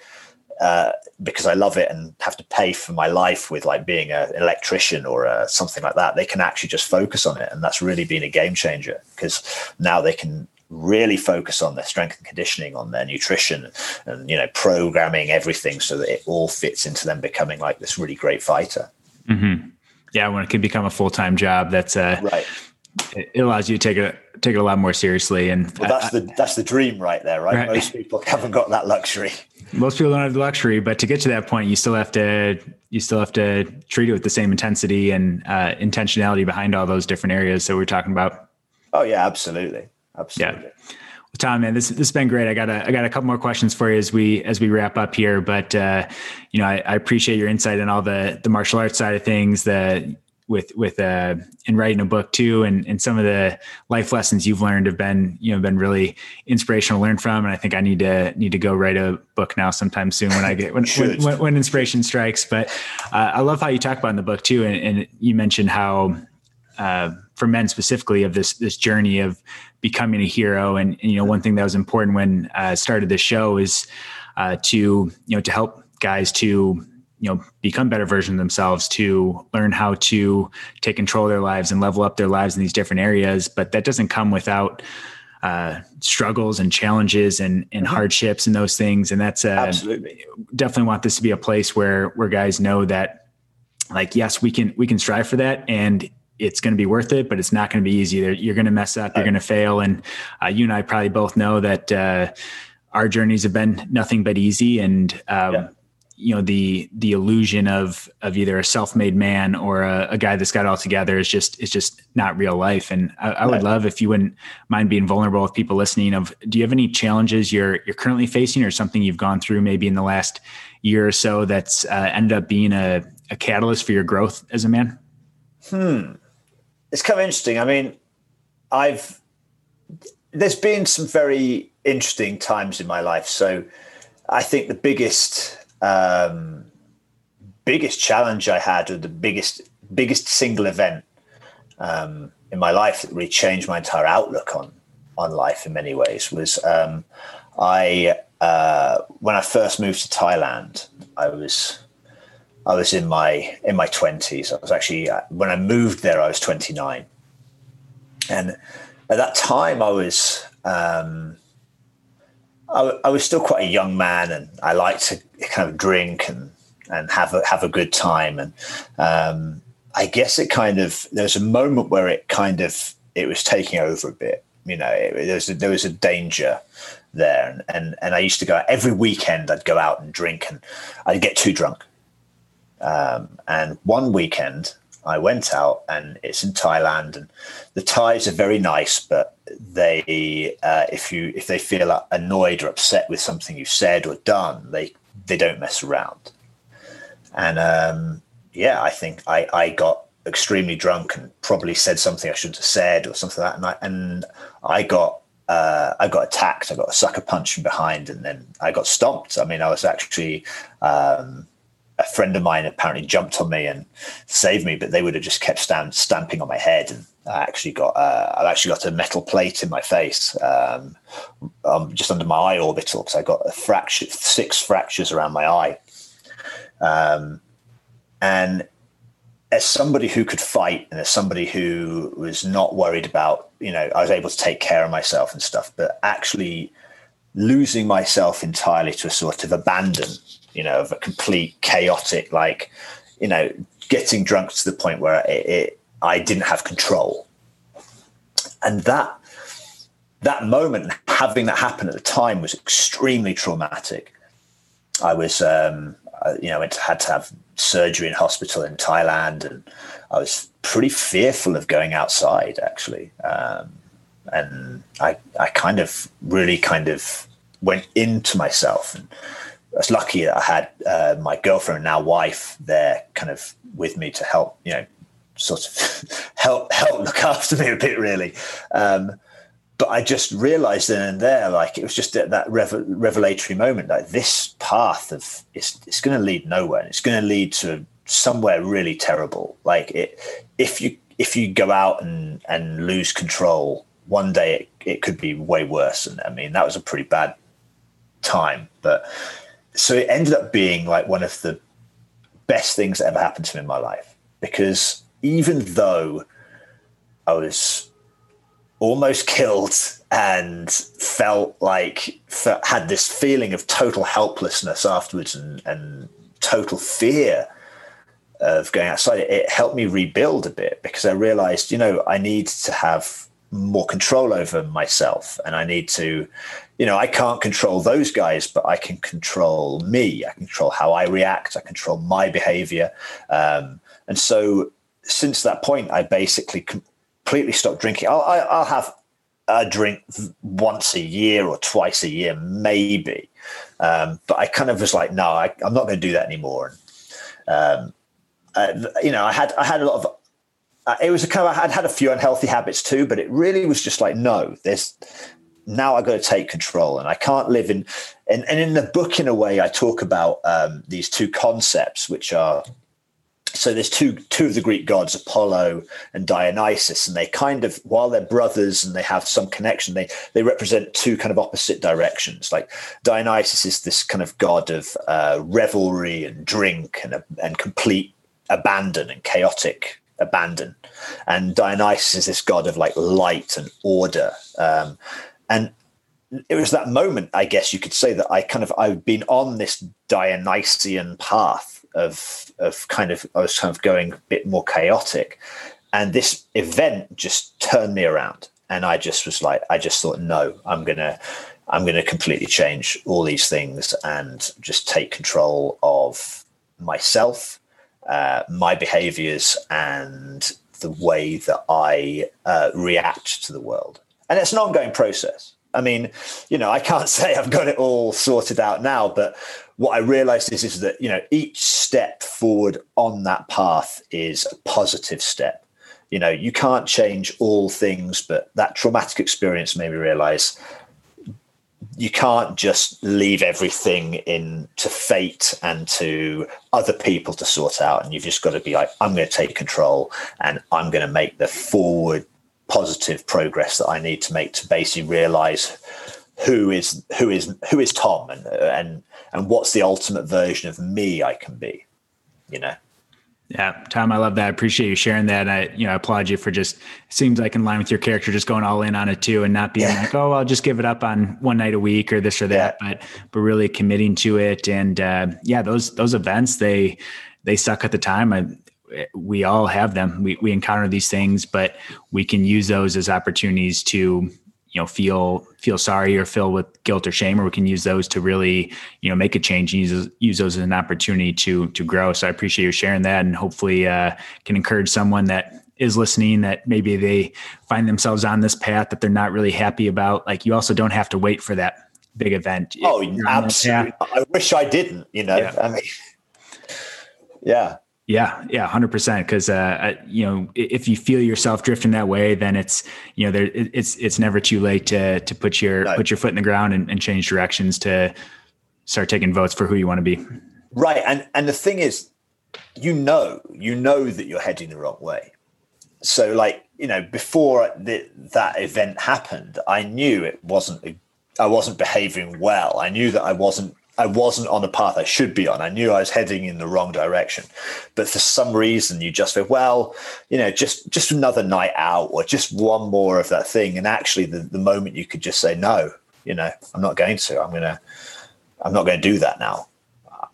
uh, because I love it and have to pay for my life with like being an electrician or uh, something like that. They can actually just focus on it, and that's really been a game changer because now they can really focus on their strength and conditioning, on their nutrition, and you know, programming everything so that it all fits into them becoming like this really great fighter. Mm-hmm. Yeah, when it can become a full time job, that's uh, right. It allows you to take it take it a lot more seriously, and well, that's the that's the dream right there, right? right? Most people haven't got that luxury. Most people don't have the luxury, but to get to that point, you still have to you still have to treat it with the same intensity and uh, intentionality behind all those different areas that we're talking about. Oh yeah, absolutely, absolutely. Yeah. Well, Tom, man, this this has been great. I got a I got a couple more questions for you as we as we wrap up here, but uh, you know, I, I appreciate your insight on all the the martial arts side of things, the with with uh in writing a book too. And and some of the life lessons you've learned have been you know been really inspirational to learn from. And i think i need to need to go write a book now sometime soon when i get when when, when, when, inspiration strikes. But uh, i love how you talk about in the book too. And, and you mentioned how uh, for men specifically of this this journey of becoming a hero. And, and you know one thing that was important when i started this show is uh, to you know to help guys to you know become better versions of themselves to learn how to take control of their lives and level up their lives in these different areas. But that doesn't come without uh, struggles and challenges and, and mm-hmm. hardships and those things. And that's uh, absolutely. definitely want this to be a place where where guys know that like yes we can we can strive for that and it's going to be worth it but it's not going to be easy. You're going to mess up you're going to fail. And uh, you and i probably both know that uh, our journeys have been nothing but easy and um, yeah you know the the illusion of of either a self-made man or a, a guy that's got it all together is just is just not real life. And I, I, would love if you wouldn't mind being vulnerable with people listening of do you have any challenges you're you're currently facing or something you've gone through maybe in the last year or so that's uh, ended up being a, a catalyst for your growth as a man? Hmm. It's kind of interesting. I mean i've there's been some very interesting times in my life. So i think the biggest um, biggest challenge I had, or the biggest biggest single event um, in my life that really changed my entire outlook on on life in many ways was um, I uh, when I first moved to Thailand. I was I was in my in my twenties. I was actually uh, when I moved there, I was twenty nine, and at that time I was. Um, I, I, was still quite a young man, and I liked to kind of drink and and have a have a good time. And um, I guess it kind of there was a moment where it kind of it was taking over a bit. You know, it, there was a, there was a danger there, and, and and I used to go every weekend. I'd go out and drink, and I'd get too drunk. Um, and one weekend, I went out, and it's in Thailand, and the Thais are very nice, but they, uh, if you if they feel annoyed or upset with something you've said or done, they they don't mess around. And um, yeah, I think I, I got extremely drunk and probably said something I shouldn't have said or something like that. And I, and I got uh, I got attacked. I got a sucker punch from behind, and then I got stomped. I mean, I was actually um, a friend of mine apparently jumped on me and saved me, but they would have just kept stand, stamping on my head, and I actually got uh, I actually got a metal plate in my face, um, um, just under my eye orbital, because I got a fracture, six fractures around my eye. Um, and as somebody who could fight, and as somebody who was not worried about, you know, I was able to take care of myself and stuff, but actually losing myself entirely to a sort of abandon, you know, of a complete chaotic, like, you know, getting drunk to the point where it, it I didn't have control. And that that moment, having that happen at the time, was extremely traumatic. I was, um, you know, had to have surgery in hospital in Thailand, and I was pretty fearful of going outside, actually. Um, and I, I kind of really kind of went into myself. And I was lucky that I had uh, my girlfriend, now wife, there, kind of with me to help, you know, sort of help help look after me a bit, really. Um, but I just realized then and there, like it was just that, that revel- revelatory moment, like this path of it's it's going to lead nowhere. It's going to lead to somewhere really terrible. Like it, if you if you go out and and lose control, one day it, it could be way worse. And I mean, that was a pretty bad time. But so it ended up being like one of the best things that ever happened to me in my life. Because even though I was almost killed and felt like had this feeling of total helplessness afterwards and, and total fear of going outside it helped me rebuild a bit because i realized you know i need to have more control over myself and i need to you know i can't control those guys but i can control me. I control how i react. I control my behavior. Um, and so since that point i basically completely stopped drinking. I'll, I'll have a drink once a year or twice a year maybe. Um, but i kind of was like no I, am not going to do that anymore. And um, you know i had i had a lot of uh, it was a kind of I'd had a few unhealthy habits too, but it really was just like no, there's now I've got to take control, and I can't live in. And, and in the book, in a way, I talk about um, these two concepts, which are so there's two two of the Greek gods, Apollo and Dionysus, and they kind of while they're brothers and they have some connection, they they represent two kind of opposite directions. Like Dionysus is this kind of god of uh, revelry and drink and and complete abandon and chaotic abandon. And Dionysus is this god of like light and order. Um, and it was that moment, I guess you could say, that I kind of I've been on this Dionysian path of of kind of I was kind of going a bit more chaotic, and this event just turned me around, and I just was like, I just thought, no, I'm gonna. I'm to completely change all these things and just take control of myself uh, my behaviors and the way that I uh, react to the world. And it's an ongoing process. I mean, you know, I can't say I've got it all sorted out now, but what I realized is, is that, you know, each step forward on that path is a positive step. You know, you can't change all things, but that traumatic experience made me realize you can't just leave everything in to fate and to other people to sort out and you've just got to be like i'm going to take control and i'm going to make the forward positive progress that i need to make to basically realize who is who is who is tom and and and what's the ultimate version of me i can be you know yeah, Tom, I love that. I appreciate you sharing that. I, you know, I applaud you for just seems like in line with your character, just going all in on it too, and not being yeah. like, oh, I'll just give it up on one night a week or this or that, yeah. but but really committing to it. And uh, yeah, those those events they they suck at the time. I, we all have them. We we encounter these things, but we can use those as opportunities to you know feel feel sorry or feel with guilt or shame or we can use those to really you know make a change and use, use those as an opportunity to to grow. So i appreciate you sharing that and hopefully uh, can encourage someone that is listening that maybe they find themselves on this path that they're not really happy about. Like you also don't have to wait for that big event. Oh absolutely i wish i didn't you know yeah. i mean yeah yeah, yeah, hundred percent. Because uh, you know, if you feel yourself drifting that way, then it's you know, there it's it's never too late to to put your right. put your foot in the ground and, and change directions to start taking votes for who you want to be. Right, and and the thing is, you know, you know that you're heading the wrong way. So, like you know, before the, that event happened, I knew it wasn't. I wasn't behaving well. I knew that I wasn't I wasn't on the path I should be on. I knew I was heading in the wrong direction, but for some reason, you just feel well, you know, just just another night out or just one more of that thing. And actually, the, the moment you could just say no, you know, I'm not going to. I'm gonna, I'm not going to do that now.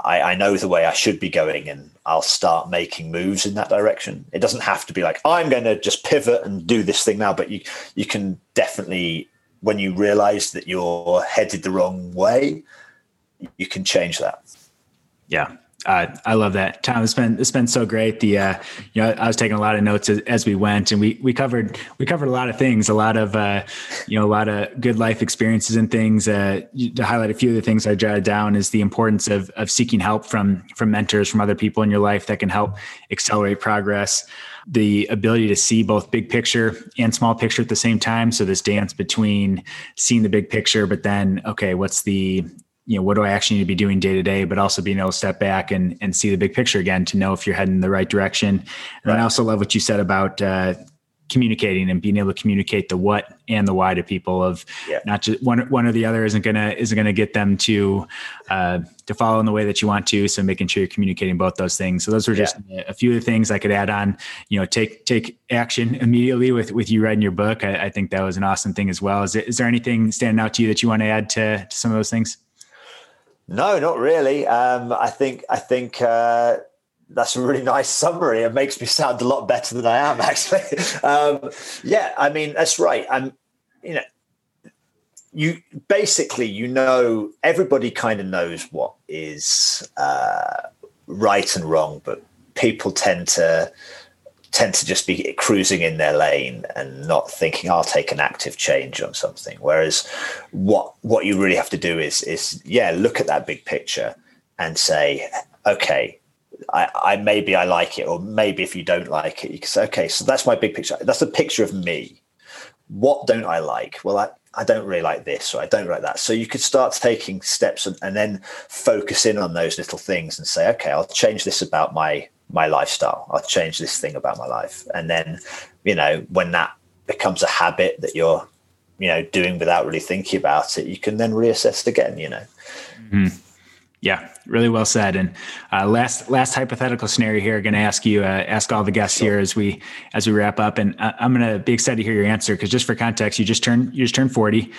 I, I know the way I should be going, and I'll start making moves in that direction. It doesn't have to be like I'm going to just pivot and do this thing now, but you you can definitely when you realize that you're headed the wrong way you can change that. Yeah. Uh, I love that, Tom. It's been it's been so great. The uh, you know I was taking a lot of notes as, as, we went, and we we covered we covered a lot of things, a lot of uh, you know a lot of good life experiences and things. Uh, to highlight a few of the things I jotted down is the importance of of seeking help from from mentors, from other people in your life that can help accelerate progress. The ability to see both big picture and small picture at the same time. So this dance between seeing the big picture, but then okay, what's the you know what do i actually need to be doing day to day but also being able to step back and and see the big picture again to know if you're heading in the right direction and right. i also love what you said about uh, communicating and being able to communicate the what and the why to people of yeah. not just one one or the other isn't gonna isn't gonna get them to uh, to follow in the way that you want to. So making sure you're communicating both those things. So those were just yeah. a few of the things I could add on. You know, take take action immediately with with you writing your book. I, I think that was an awesome thing as well. Is, it, is there anything standing out to you that you want to add to, to some of those things? No, not really. Um, I think I think uh, that's a really nice summary. It makes me sound a lot better than I am, actually. um, yeah, I mean that's right. I'm, you know, you basically you know everybody kind of knows what is uh, right and wrong, but people tend to tend to just be cruising in their lane and not thinking I'll take an active change on something. Whereas what what you really have to do is is yeah, look at that big picture and say, okay, I, I maybe I like it, or maybe if you don't like it, you can say, okay, so that's my big picture. That's a picture of me. What don't I like? Well, I, I don't really like this, or I don't like that. So you could start taking steps and, and then focus in on those little things and say, okay, I'll change this about my my lifestyle. I'll change this thing about my life. And then, you know, when that becomes a habit that you're, you know, doing without really thinking about it, you can then reassess it again, you know. Mm-hmm. Yeah, really well said. And uh, last last hypothetical scenario here. Going to ask you, uh, ask all the guests sure. here as we as we wrap up. And uh, I'm going to be excited to hear your answer because just for context, you just turned you just turned 40.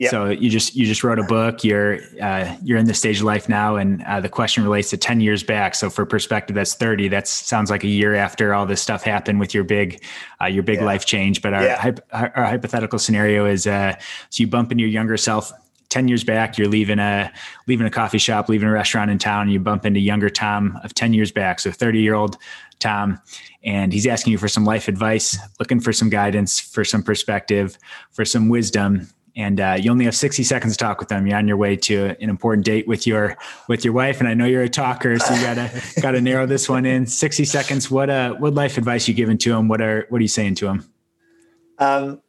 Yep. So you just you just wrote a book. You're uh, you're in this stage of life now, and uh, the question relates to ten years back. So for perspective, that's thirty. That sounds like a year after all this stuff happened with your big uh, your big yeah. life change. But our, yeah. our, our hypothetical scenario is uh, so you bump into your younger self 10 years back you're leaving a leaving a coffee shop leaving a restaurant in town and you bump into younger tom of 10 years back so 30 year old tom and he's asking you for some life advice looking for some guidance for some perspective for some wisdom and uh, you only have 60 seconds to talk with them. You're on your way to an important date with your with your wife, and I know you're a talker, so you gotta gotta narrow this one in. 60 seconds. What uh what life advice you giving to him? What are what are you saying to him? Um,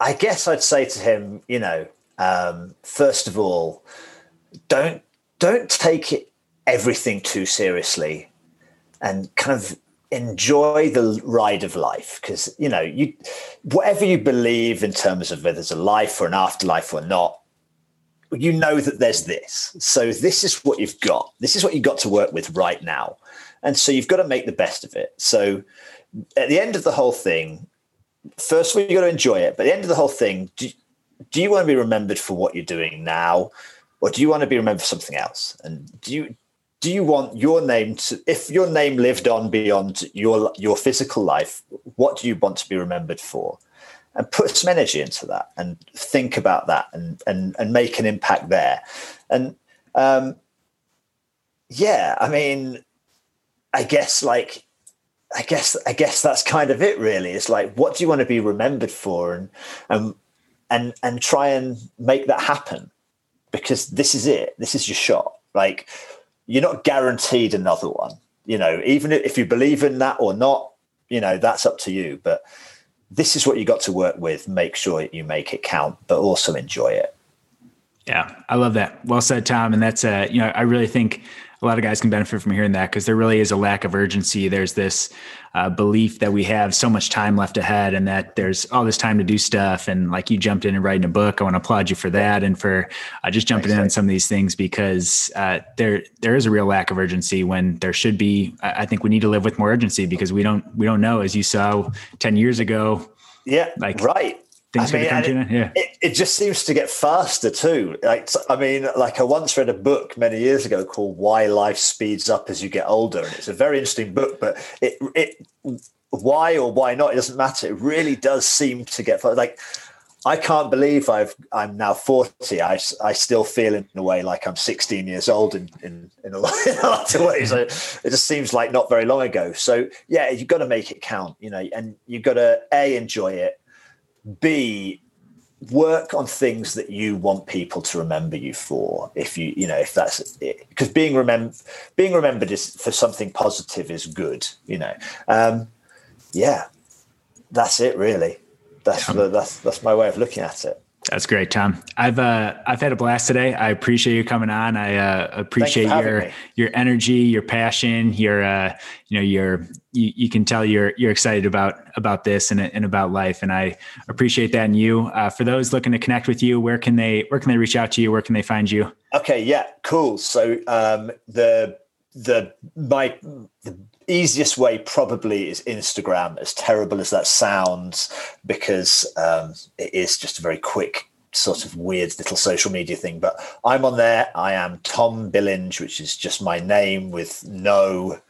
I guess I'd say to him, you know, um, first of all, don't don't take it, everything too seriously, and kind of enjoy the ride of life because you know you whatever you believe in terms of whether there's a life or an afterlife or not you know that there's this. So this is what you've got. This is what you've got to work with right now. And so you've got to make the best of it. So at the end of the whole thing first of all you've got to enjoy it. But at the end of the whole thing do, do you want to be remembered for what you're doing now or do you want to be remembered for something else? And do you do you want your name to if your name lived on beyond your your physical life what do you want to be remembered for? And put some energy into that and think about that and and and make an impact there. And um yeah i mean i guess like i guess i guess that's kind of it really. It's like what do you want to be remembered for? And and and and try and make that happen because this is it. This is your shot. Like you're not guaranteed another one. You know, even if you believe in that or not, you know, that's up to you. But this is what you got to work with. Make sure you make it count, but also enjoy it. Yeah, I love that. Well said, Tom. And that's, uh, you know, I really think a lot of guys can benefit from hearing that because there really is a lack of urgency. There's this uh, belief that we have so much time left ahead and that there's all this time to do stuff. And like you jumped in and writing a book, I want to applaud you for that and for uh, just jumping in on some of these things because uh, there there is a real lack of urgency when there should be. I think we need to live with more urgency because we don't we don't know as you saw ten years ago. Yeah, like right things I mean, come to it, yeah. It, it, just seems to get faster too. Like I mean, like I once read a book many years ago called "Why Life Speeds Up as You Get Older," and it's a very interesting book. But it it why or why not it doesn't matter. It really does seem to get like. I can't believe I've I'm now 40. I, I still feel in a way like I'm 16 years old in in, in, a, lot, in a lot of ways. it just seems like not very long ago. So yeah, you've got to make it count, you know, and you've got to a enjoy it, B, work on things that you want people to remember you for. If you you know if that's because being remember being remembered is for something positive is good you know. Um yeah. That's it really. That's yeah. that's that's my way of looking at it That's great, Tom. I've uh, I've had a blast today. I appreciate you coming on. I uh, appreciate your me. your energy, your passion, your uh, you know your you, you can tell you're you're excited about about this and, and about life, and I appreciate that in you. Uh, for those looking to connect with you, where can they where can they reach out to you? Where can they find you? Okay, yeah, cool. So um, the the my the easiest way probably is Instagram, as terrible as that sounds, because um, it is just a very quick sort of weird little social media thing. But I'm on there. I am Tom Billinge, which is just my name with no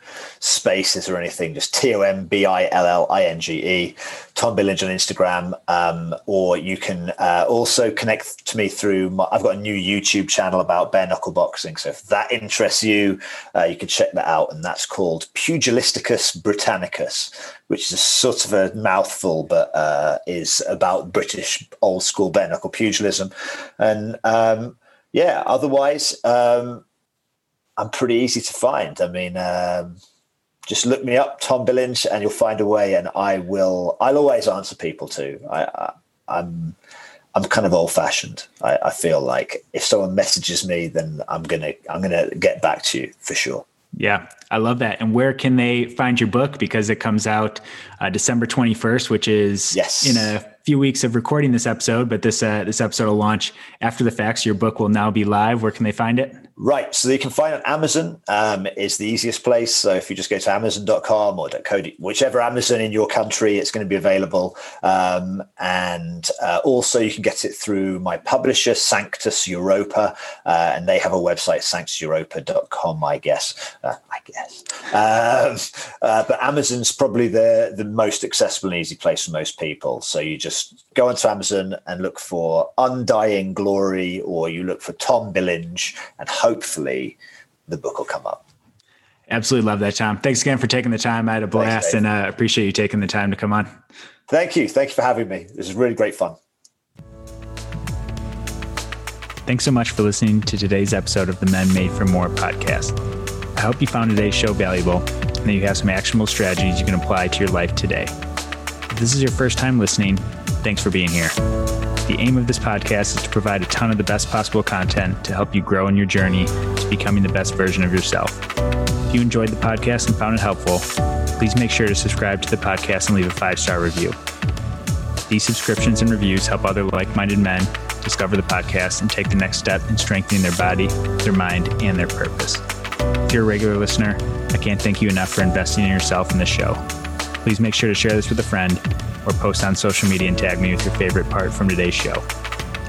spaces or anything, just T O M B I L L I N G E. Tom Billinge on Instagram, um, or you can uh, also connect to me through. My, I've got a new YouTube channel about bare knuckle boxing, so if that interests you, uh, you can check that out, and that's called Pugilisticus Britannicus, which is sort of a mouthful, but uh, is about British old school bare knuckle pugilism, and um, yeah, otherwise. Um, I'm pretty easy to find. I mean, um, just look me up, Tom Billinge, and you'll find a way. And I will. I'll always answer people too. I, I, I'm. I'm kind of old fashioned. I, I, feel like if someone messages me, then I'm gonna I'm gonna get back to you for sure. Yeah, I love that. And where can they find your book? Because it comes out uh, December 21st, which is yes. in a few weeks of recording this episode. But this uh, this episode will launch after the facts. Your book will now be live. Where can they find it? Right. So you can find it on Amazon um, is the easiest place. So if you just go to amazon.com or whichever Amazon in your country, it's going to be available. Um, and uh, also you can get it through my publisher, Sanctus Europa. Uh, and they have a website, sanctuseuropa.com, I guess. Uh, I guess. Um, uh, but Amazon's probably the, the most accessible and easy place for most people. So you just go onto Amazon and look for Undying Glory or you look for Tom Billinge and hopefully the book will come up. Absolutely love that, Tom. Thanks again for taking the time. I had a blast Thanks, and uh, appreciate you taking the time to come on. Thank you. Thank you for having me. This is really great fun. Thanks so much for listening to today's episode of the Men Made for More podcast. I hope you found today's show valuable and that you have some actionable strategies you can apply to your life today. If this is your first time listening, thanks for being here. The aim of this podcast is to provide a ton of the best possible content to help you grow in your journey to becoming the best version of yourself. If you enjoyed the podcast and found it helpful, please make sure to subscribe to the podcast and leave a five star review. These subscriptions and reviews help other like minded men discover the podcast and take the next step in strengthening their body, their mind, and their purpose. If you're a regular listener, I can't thank you enough for investing in yourself in this show. Please make sure to share this with a friend or post on social media and tag me with your favorite part from today's show.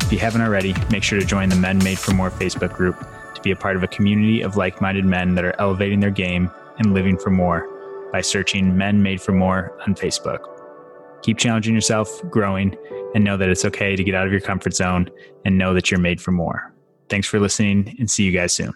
If you haven't already, make sure to join the Men Made for More Facebook group to be a part of a community of like minded men that are elevating their game and living for more by searching Men Made for More on Facebook. Keep challenging yourself, growing, and know that it's okay to get out of your comfort zone and know that you're made for more. Thanks for listening and see you guys soon.